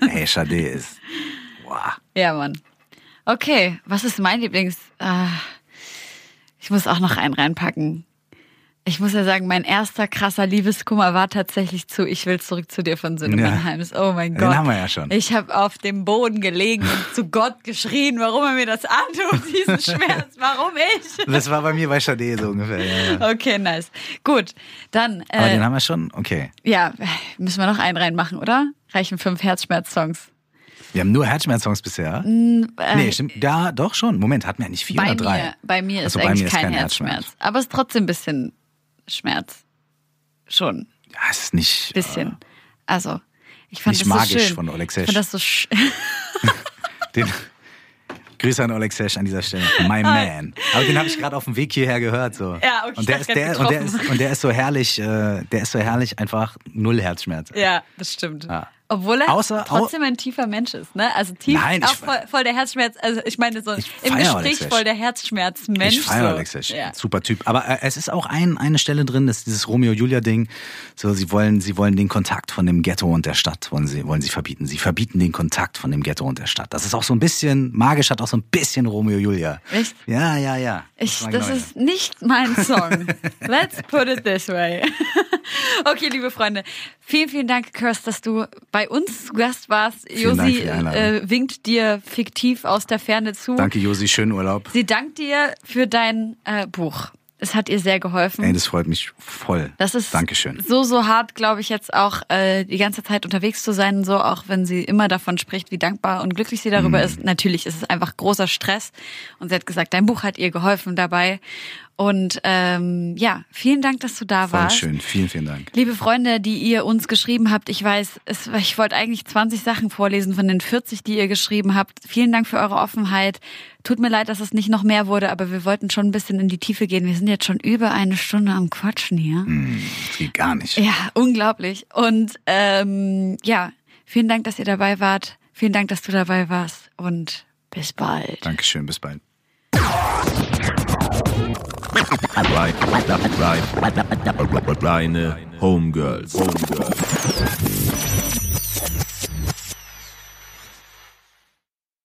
Hey, Sade ist. Boah. Ja, Mann. Okay, was ist mein Lieblings... Ah, ich muss auch noch einen reinpacken. Ich muss ja sagen, mein erster krasser Liebeskummer war tatsächlich zu Ich will zurück zu dir von Ja. Heims. Oh mein Den Gott. haben wir ja schon. Ich habe auf dem Boden gelegen und zu Gott geschrien, warum er mir das antut, diesen Schmerz. Warum ich? Das war bei mir bei Sade so ungefähr. Ja, ja. Okay, nice. Gut, dann Aber den äh, haben wir schon? Okay. ja, müssen wir noch einen reinmachen, oder? Reichen fünf Herzschmerz-Songs. Wir haben nur Herzschmerz-Songs bisher. Äh, nee, stimmt. Ja, doch schon. Moment, hatten wir nicht vier bei oder drei? mir, bei mir ist Also bei eigentlich mir ist kein, kein Herzschmerz. Herzschmerz. Aber es ist trotzdem ein bisschen Schmerz. Schon, Ja, es ist nicht. bisschen. Also, ich fand Nicht das magisch so schön. von Oleg Ich Sesh. fand das so sch Äh, den, Grüße an Oleg Sesh an dieser Stelle. My man. Aber den habe ich gerade auf dem Weg hierher gehört. So. Ja, okay, und der ich ist der und der ist und der ist so herrlich. Äh, der ist so herrlich einfach null Herzschmerz. Ja, das stimmt. Ja. Obwohl er Außer- trotzdem ein tiefer Mensch ist, ne? Also tief, Nein, ich auch voll, voll der Herzschmerz, also ich meine so Ich im Gespräch voll der Herzschmerzmensch. Ich feiere so. Alex Esch. Ja. Super Typ. Aber äh, es ist auch ein, eine Stelle drin, das ist dieses Romeo-Julia-Ding. So, sie wollen, sie wollen den Kontakt von dem Ghetto und der Stadt, wollen sie, wollen sie verbieten. Sie verbieten den Kontakt von dem Ghetto und der Stadt. Das ist auch so ein bisschen, magisch hat auch so ein bisschen Romeo-Julia. Echt? Ja, ja, ja. Ich, mag das Leute. ist nicht mein Song. Let's put it this way. okay, liebe Freunde, vielen, vielen Dank, Kirst, dass du bei uns zu Gast warst. Vielen Josi äh, winkt dir fiktiv aus der Ferne zu. Danke, Josi. Schönen Urlaub. Sie dankt dir für dein äh, Buch. Es hat ihr sehr geholfen. Ey, das freut mich voll. Das ist Dankeschön. so, so hart, glaube ich, jetzt auch äh, die ganze Zeit unterwegs zu sein, so auch wenn sie immer davon spricht, wie dankbar und glücklich sie darüber Mhm. ist. Natürlich ist es einfach großer Stress. Und sie hat gesagt, dein Buch hat ihr geholfen dabei. Und ähm, ja, vielen Dank, dass du da Voll warst. schön. Vielen, vielen Dank. Liebe Freunde, die ihr uns geschrieben habt, ich weiß, es, ich wollte eigentlich 20 Sachen vorlesen von den 40, die ihr geschrieben habt. Vielen Dank für eure Offenheit. Tut mir leid, dass es nicht noch mehr wurde, aber wir wollten schon ein bisschen in die Tiefe gehen. Wir sind jetzt schon über eine Stunde am Quatschen hier. Das geht gar nicht. Ja, unglaublich. Und ähm, ja, vielen Dank, dass ihr dabei wart. Vielen Dank, dass du dabei warst. Und bis bald. Dankeschön. Bis bald. Reine Homegirls. Homegirls.